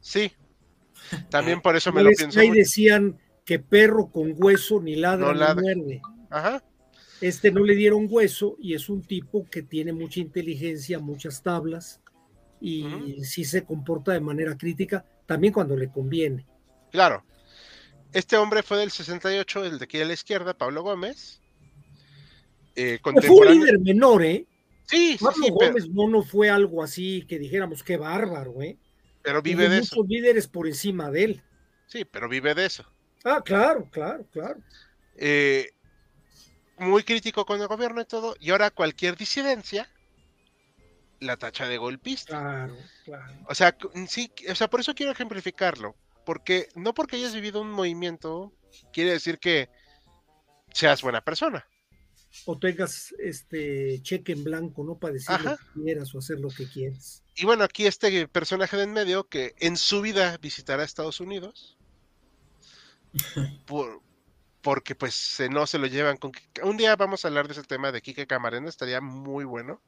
sí. También por eso me lo pienso. ahí mucho. decían que perro con hueso ni ladra No ni ladra. muerde. Ajá. Este no le dieron hueso y es un tipo que tiene mucha inteligencia, muchas tablas y Ujú. sí se comporta de manera crítica, también cuando le conviene. Claro. Este hombre fue del 68, el de aquí a la izquierda, Pablo Gómez. Eh, Fue un líder menor, ¿eh? Sí, sí, Pablo sí, pero, Gómez no, no fue algo así que dijéramos qué bárbaro, ¿eh? pero vive Hubo de muchos eso. líderes por encima de él. Sí, pero vive de eso. Ah, claro, claro, claro. Eh, muy crítico con el gobierno y todo. Y ahora cualquier disidencia la tacha de golpista. Claro, claro. O sea, cu- sí, o sea, por eso quiero ejemplificarlo. Porque no porque hayas vivido un movimiento quiere decir que seas buena persona. O tengas este cheque en blanco, ¿no? Para decir lo que quieras o hacer lo que quieras. Y bueno, aquí este personaje de en medio que en su vida visitará Estados Unidos. por- porque pues no se lo llevan con... Un día vamos a hablar de ese tema de Quique Camarena, estaría muy bueno.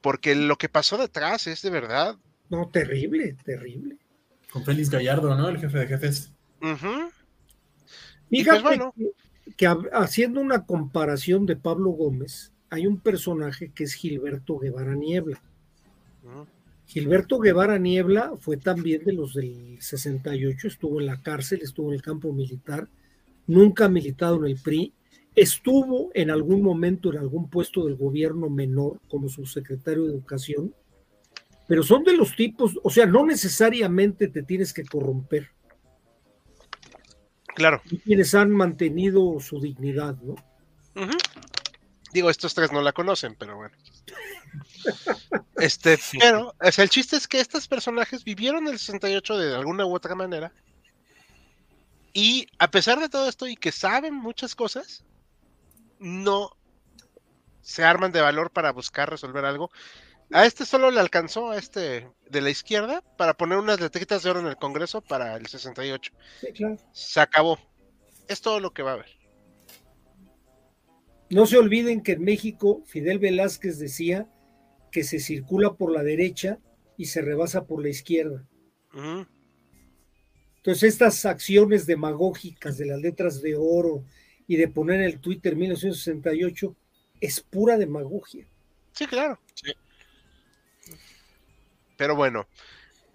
Porque lo que pasó detrás es de verdad. No, terrible, terrible. Con Félix Gallardo, ¿no? El jefe de jefes. ujú, Y pues Fíjate bueno. que, haciendo una comparación de Pablo Gómez, hay un personaje que es Gilberto Guevara Niebla. Gilberto Guevara Niebla fue también de los del 68, estuvo en la cárcel, estuvo en el campo militar, nunca ha militado en el PRI, estuvo en algún momento en algún puesto del gobierno menor como subsecretario de Educación, pero son de los tipos, o sea, no necesariamente te tienes que corromper, Claro. y quienes han mantenido su dignidad, ¿no? Digo, estos tres no la conocen, pero bueno. Este, pero, o sea, el chiste es que estos personajes vivieron el 68 de alguna u otra manera. Y a pesar de todo esto y que saben muchas cosas, no se arman de valor para buscar resolver algo. A este solo le alcanzó a este de la izquierda para poner unas letritas de oro en el Congreso para el 68. Sí, claro. Se acabó. Es todo lo que va a haber. No se olviden que en México Fidel Velázquez decía que se circula por la derecha y se rebasa por la izquierda. Entonces estas acciones demagógicas de las letras de oro y de poner en el Twitter 1968 es pura demagogia. Sí, claro. Sí. Pero bueno,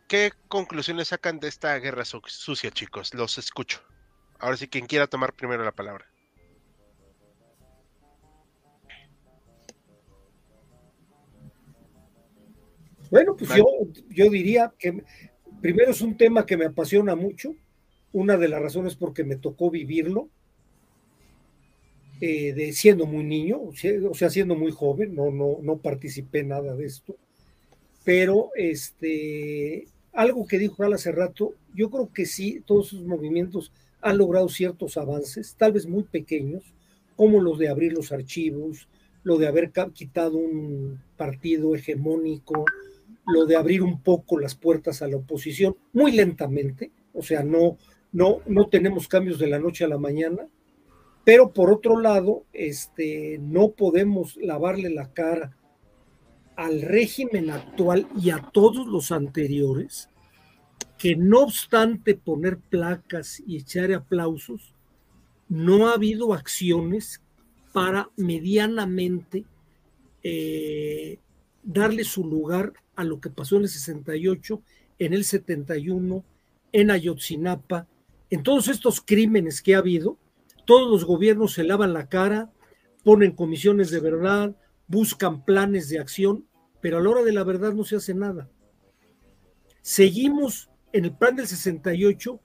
¿qué conclusiones sacan de esta guerra su- sucia, chicos? Los escucho. Ahora sí, quien quiera tomar primero la palabra. Bueno, pues Vale. yo, yo diría que primero es un tema que me apasiona mucho. Una de las razones porque me tocó vivirlo, eh, siendo muy niño, o sea, siendo muy joven, no, no, no participé nada de esto. Pero este, algo que dijo Al hace rato, yo creo que sí, todos esos movimientos han logrado ciertos avances, tal vez muy pequeños, como los de abrir los archivos, lo de haber quitado un partido hegemónico, lo de abrir un poco las puertas a la oposición, muy lentamente, o sea, no, no, no tenemos cambios de la noche a la mañana, pero por otro lado, este, no podemos lavarle la cara al régimen actual y a todos los anteriores, que no obstante poner placas y echar aplausos, no ha habido acciones para medianamente eh, darle su lugar a lo que pasó en el 68, en el 71, en Ayotzinapa, en todos estos crímenes que ha habido, todos los gobiernos se lavan la cara, ponen comisiones de verdad, buscan planes de acción, pero a la hora de la verdad no se hace nada. Seguimos en el plan del 68,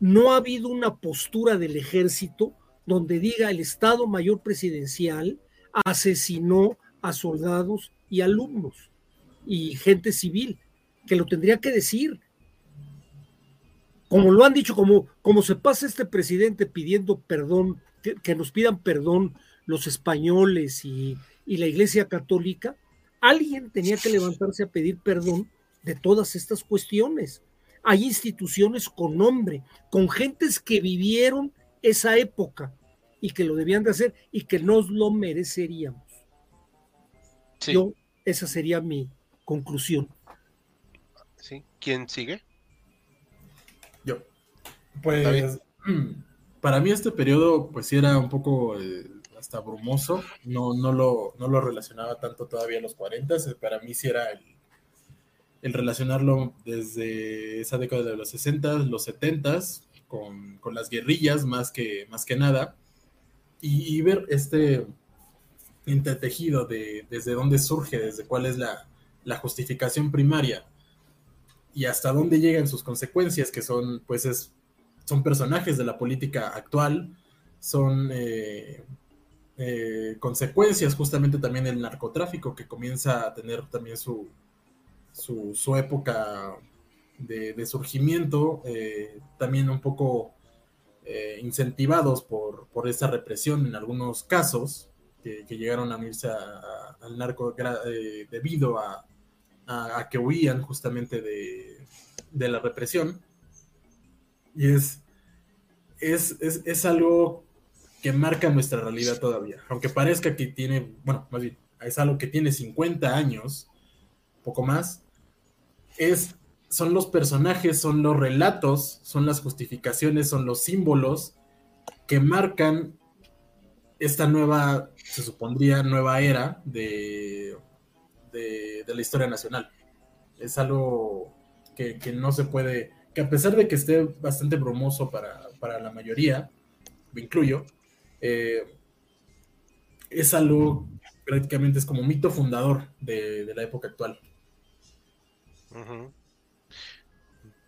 no ha habido una postura del ejército donde diga el Estado Mayor Presidencial asesinó a soldados y alumnos y gente civil, que lo tendría que decir. Como lo han dicho, como, como se pasa este presidente pidiendo perdón, que, que nos pidan perdón los españoles y, y la Iglesia Católica, alguien tenía que levantarse a pedir perdón de todas estas cuestiones. Hay instituciones con nombre, con gentes que vivieron esa época y que lo debían de hacer y que nos lo mereceríamos. Sí, Yo, esa sería mi conclusión. sí. ¿Quién sigue? Pues para mí este periodo pues sí era un poco eh, hasta brumoso, no, no, lo, no lo relacionaba tanto todavía a los 40, para mí sí era el, el relacionarlo desde esa década de los 60, los 70, con, con las guerrillas más que, más que nada, y, y ver este entretejido de desde dónde surge, desde cuál es la, la justificación primaria y hasta dónde llegan sus consecuencias, que son, pues, es, son personajes de la política actual, son eh, eh, consecuencias justamente también del narcotráfico, que comienza a tener también su, su, su época de, surgimiento, eh, también un poco incentivados por, por esa represión en algunos casos, que, llegaron a unirse a- al narco debido a, a- a que huían justamente de, de la represión. Y es, es, es, es algo que marca nuestra realidad todavía. Aunque parezca que tiene, bueno, más bien, es algo que tiene 50 años, poco más, es, son los personajes, son los relatos, son las justificaciones, son los símbolos que marcan esta nueva, se supondría, nueva era de, de, de la historia nacional. Es algo que, que no se puede, que a pesar de que esté bastante bromoso para, para la mayoría, me incluyo, eh, es algo prácticamente es como mito fundador de, de la época actual.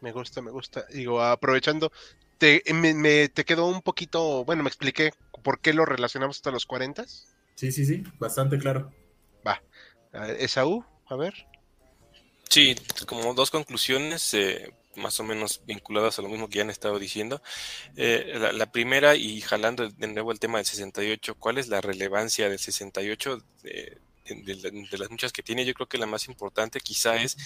Me gusta, me gusta. Digo, aprovechando, te, me, me- te quedó un poquito, bueno, me expliqué por qué lo relacionamos hasta los 40. Sí, sí, sí, bastante claro. Esaú, a ver. Sí, como dos conclusiones eh, más o menos vinculadas a lo mismo que ya han estado diciendo. Eh, la, la primera, y jalando de nuevo el tema del 68, ¿cuál es la relevancia del 68 de, de- de- de las muchas que tiene? Yo creo que la más importante quizá es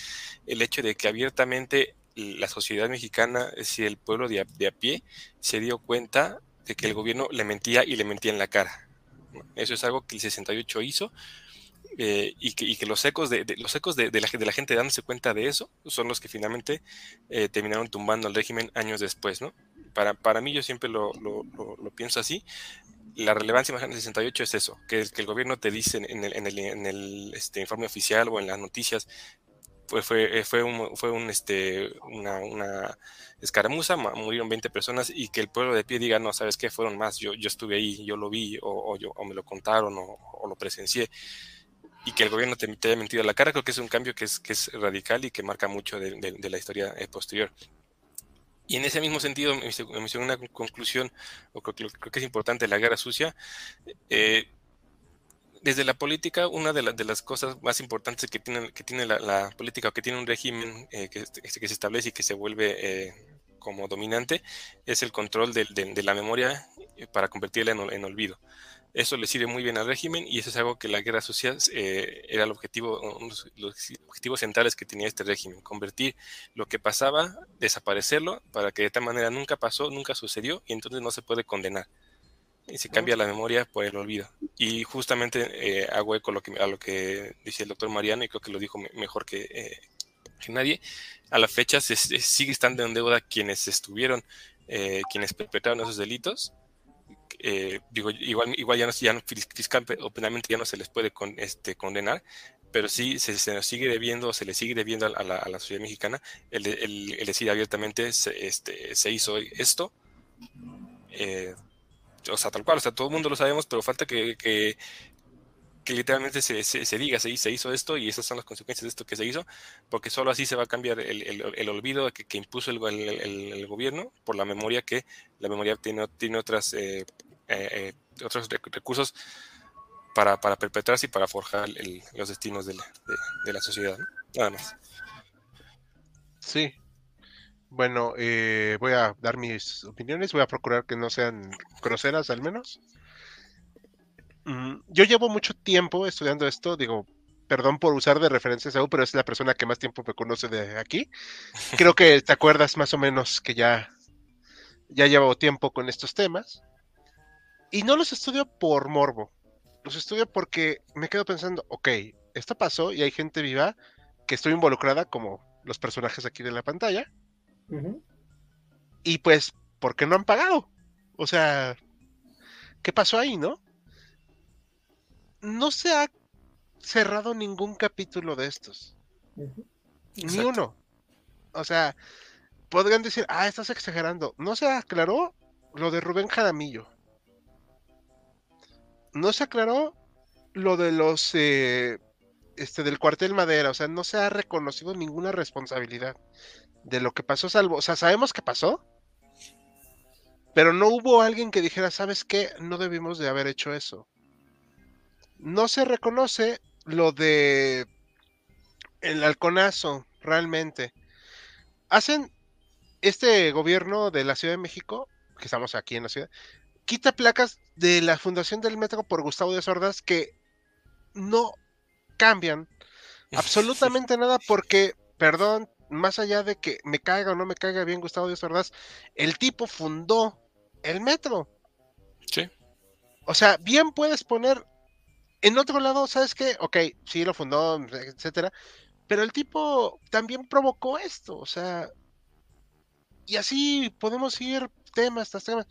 el hecho de que abiertamente la sociedad mexicana, es decir, el pueblo de a, de a pie, se dio cuenta de que el gobierno le mentía y le mentía en la cara. Eso es algo que el 68 hizo eh, y, que, los ecos, de, los ecos de, la, gente dándose cuenta de eso son los que finalmente eh, terminaron tumbando al régimen años después, ¿no? Para, para mí yo siempre lo, lo- pienso así. La relevancia más grande del 68 es eso, que, el- gobierno te dice en el, en el, este, informe oficial o en las noticias, fue, fue, fue, un, fue un, este, una, una escaramuza, murieron 20 personas y que el pueblo de pie diga, no, ¿sabes qué? Fueron más, yo, yo estuve ahí, yo lo vi o, o yo, o me lo contaron o lo presencié y que el gobierno te, haya mentido a la cara, creo que es un cambio que es, que es radical y que marca mucho de, la historia eh, posterior. Y en ese mismo sentido, me hice una conclusión, o creo, creo que es importante la guerra sucia. eh, desde la política, una de, la- de las cosas más importantes que tiene, que tiene la, política o que tiene un régimen eh, que, que se establece y que se vuelve como dominante es el control de, la memoria para convertirla en olvido. Eso le sirve muy bien al régimen y eso es algo que la guerra social eh, era el objetivo, los objetivos centrales que tenía este régimen, convertir lo que pasaba, desaparecerlo, para que de tal manera nunca pasó, nunca sucedió y entonces no se puede condenar. Y se cambia la memoria por el olvido. Y justamente eh, hago eco lo, que, a lo que dice el doctor Mariano y creo que lo dijo me- mejor que, eh, que nadie. A la fecha sigue estando en deuda quienes estuvieron, quienes perpetraron esos delitos eh, digo, igual, igual ya no, ya no fiscal o penalmente ya no se les puede con, este, condenar, pero sí se, se nos sigue debiendo, se le sigue debiendo a la, a la sociedad mexicana el, el, el decir abiertamente se, este, se hizo esto. eh, o sea, tal cual, o sea, todo el mundo lo sabemos, pero falta que, que, que literalmente se, se, se diga, se, se, hizo esto y esas son las consecuencias de esto que se hizo, porque solo así se va a cambiar el, el, el olvido que, que impuso el, el, gobierno por la memoria que la memoria tiene, tiene otras, eh, eh, otros recursos para, para, perpetrarse y para forjar los destinos de la, sociedad, nada más. Sí, bueno, eh, voy a dar mis opiniones, voy a procurar que no sean groseras al menos. Mm, yo llevo mucho tiempo estudiando esto, digo, perdón por usar de referencias a U, pero es la persona que más tiempo me conoce de aquí. Creo que te acuerdas más o menos que ya ya llevo tiempo con estos temas. Y no los estudio por morbo. Los estudio porque me quedo pensando, ok, esto pasó y hay gente viva que estoy involucrada como los personajes aquí de la pantalla. Y pues, ¿por qué no han pagado? O sea, ¿qué pasó ahí, no? No se ha cerrado ningún capítulo de estos. Ni uno. O sea, podrían decir, ah, estás exagerando. No se aclaró lo de Rubén Jaramillo. No se aclaró lo de los eh, este del cuartel madera, o sea, no se ha reconocido ninguna responsabilidad de lo que pasó, salvo, o sea, sabemos que pasó, pero no hubo alguien que dijera, ¿sabes qué? No debimos de haber hecho eso. No se reconoce lo de el halconazo, realmente. Hacen este gobierno de la Ciudad de México, que estamos aquí en la ciudad, quita placas de la fundación del metro por Gustavo de Sordas que no cambian absolutamente nada porque, perdón, más allá de que me caiga o no me caiga bien Gustavo Díaz Ordaz, el tipo fundó el metro. Sí. O sea, bien puedes poner en otro lado, ¿sabes qué? Ok, sí lo fundó, etcétera, pero el tipo también provocó esto, o sea, y así podemos ir temas tras temas.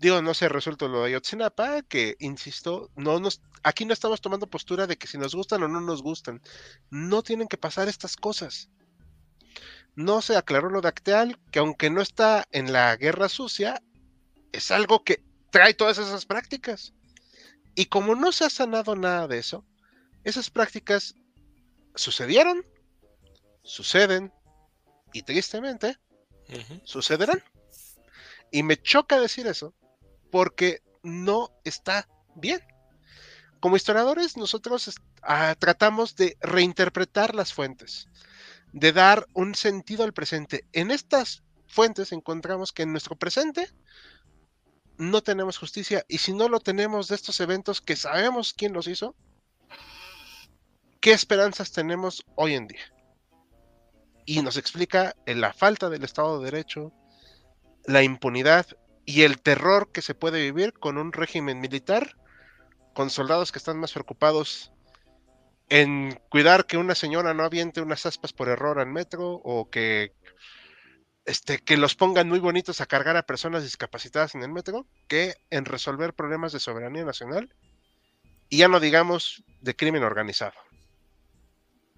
Digo, no se ha resuelto lo de Ayotzinapa, que insisto, no nos, aquí no estamos tomando postura de que si nos gustan o no nos gustan. No tienen que pasar estas cosas. No se aclaró lo de Acteal, que aunque no está en la guerra sucia, es algo que trae todas esas prácticas. Y como no se ha sanado nada de eso, esas prácticas sucedieron, suceden y tristemente sucederán. Y me choca decir eso porque no está bien. Como historiadores, nosotros ah, tratamos de reinterpretar las fuentes, de dar un sentido al presente. En estas fuentes encontramos que en nuestro presente no tenemos justicia y si no lo tenemos de estos eventos que sabemos quién los hizo, ¿qué esperanzas tenemos hoy en día? Y nos explica en la falta del Estado de Derecho, la impunidad y el terror que se puede vivir con un régimen militar, con soldados que están más preocupados en cuidar que una señora no aviente unas aspas por error al metro o que este, que los pongan muy bonitos a cargar a personas discapacitadas en el metro, que en resolver problemas de soberanía nacional y ya no digamos de crimen organizado.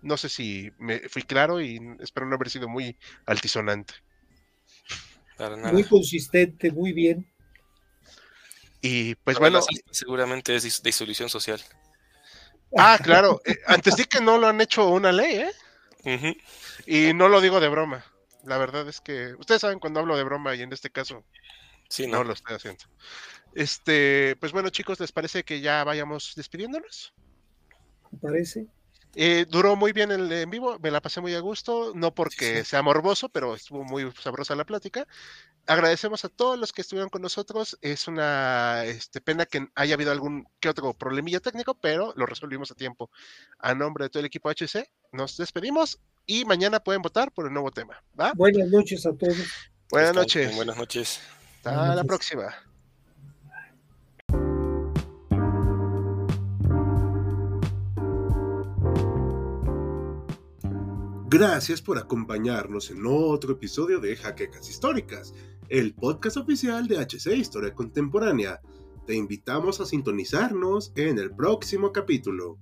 No sé si me fui claro y espero no haber sido muy altisonante. Muy consistente, muy bien. Y pues bueno. Seguramente es disolución social. Ah, claro. Eh, antes sí que no lo han hecho una ley, ¿eh? Y no lo digo de broma. La verdad es que ustedes saben cuando hablo de broma y en este caso sí, no. no lo estoy haciendo. Este, pues bueno, chicos, ¿les parece que ya vayamos despidiéndonos? ¿Me parece? Eh, duró muy bien el en vivo, me la pasé muy a gusto, no porque sea morboso, pero estuvo muy sabrosa la plática. Agradecemos a todos los que estuvieron con nosotros. Es una este, pena que haya habido algún que otro problemilla técnico, pero lo resolvimos a tiempo. A nombre de todo el equipo HC, nos despedimos y mañana pueden votar por el nuevo tema. Buenas noches a todos. Buenas noches. Buenas noches. Hasta la próxima. Gracias por acompañarnos en otro episodio de Jaquecas Históricas, el podcast oficial de HC Historia Contemporánea. Te invitamos a sintonizarnos en el próximo capítulo.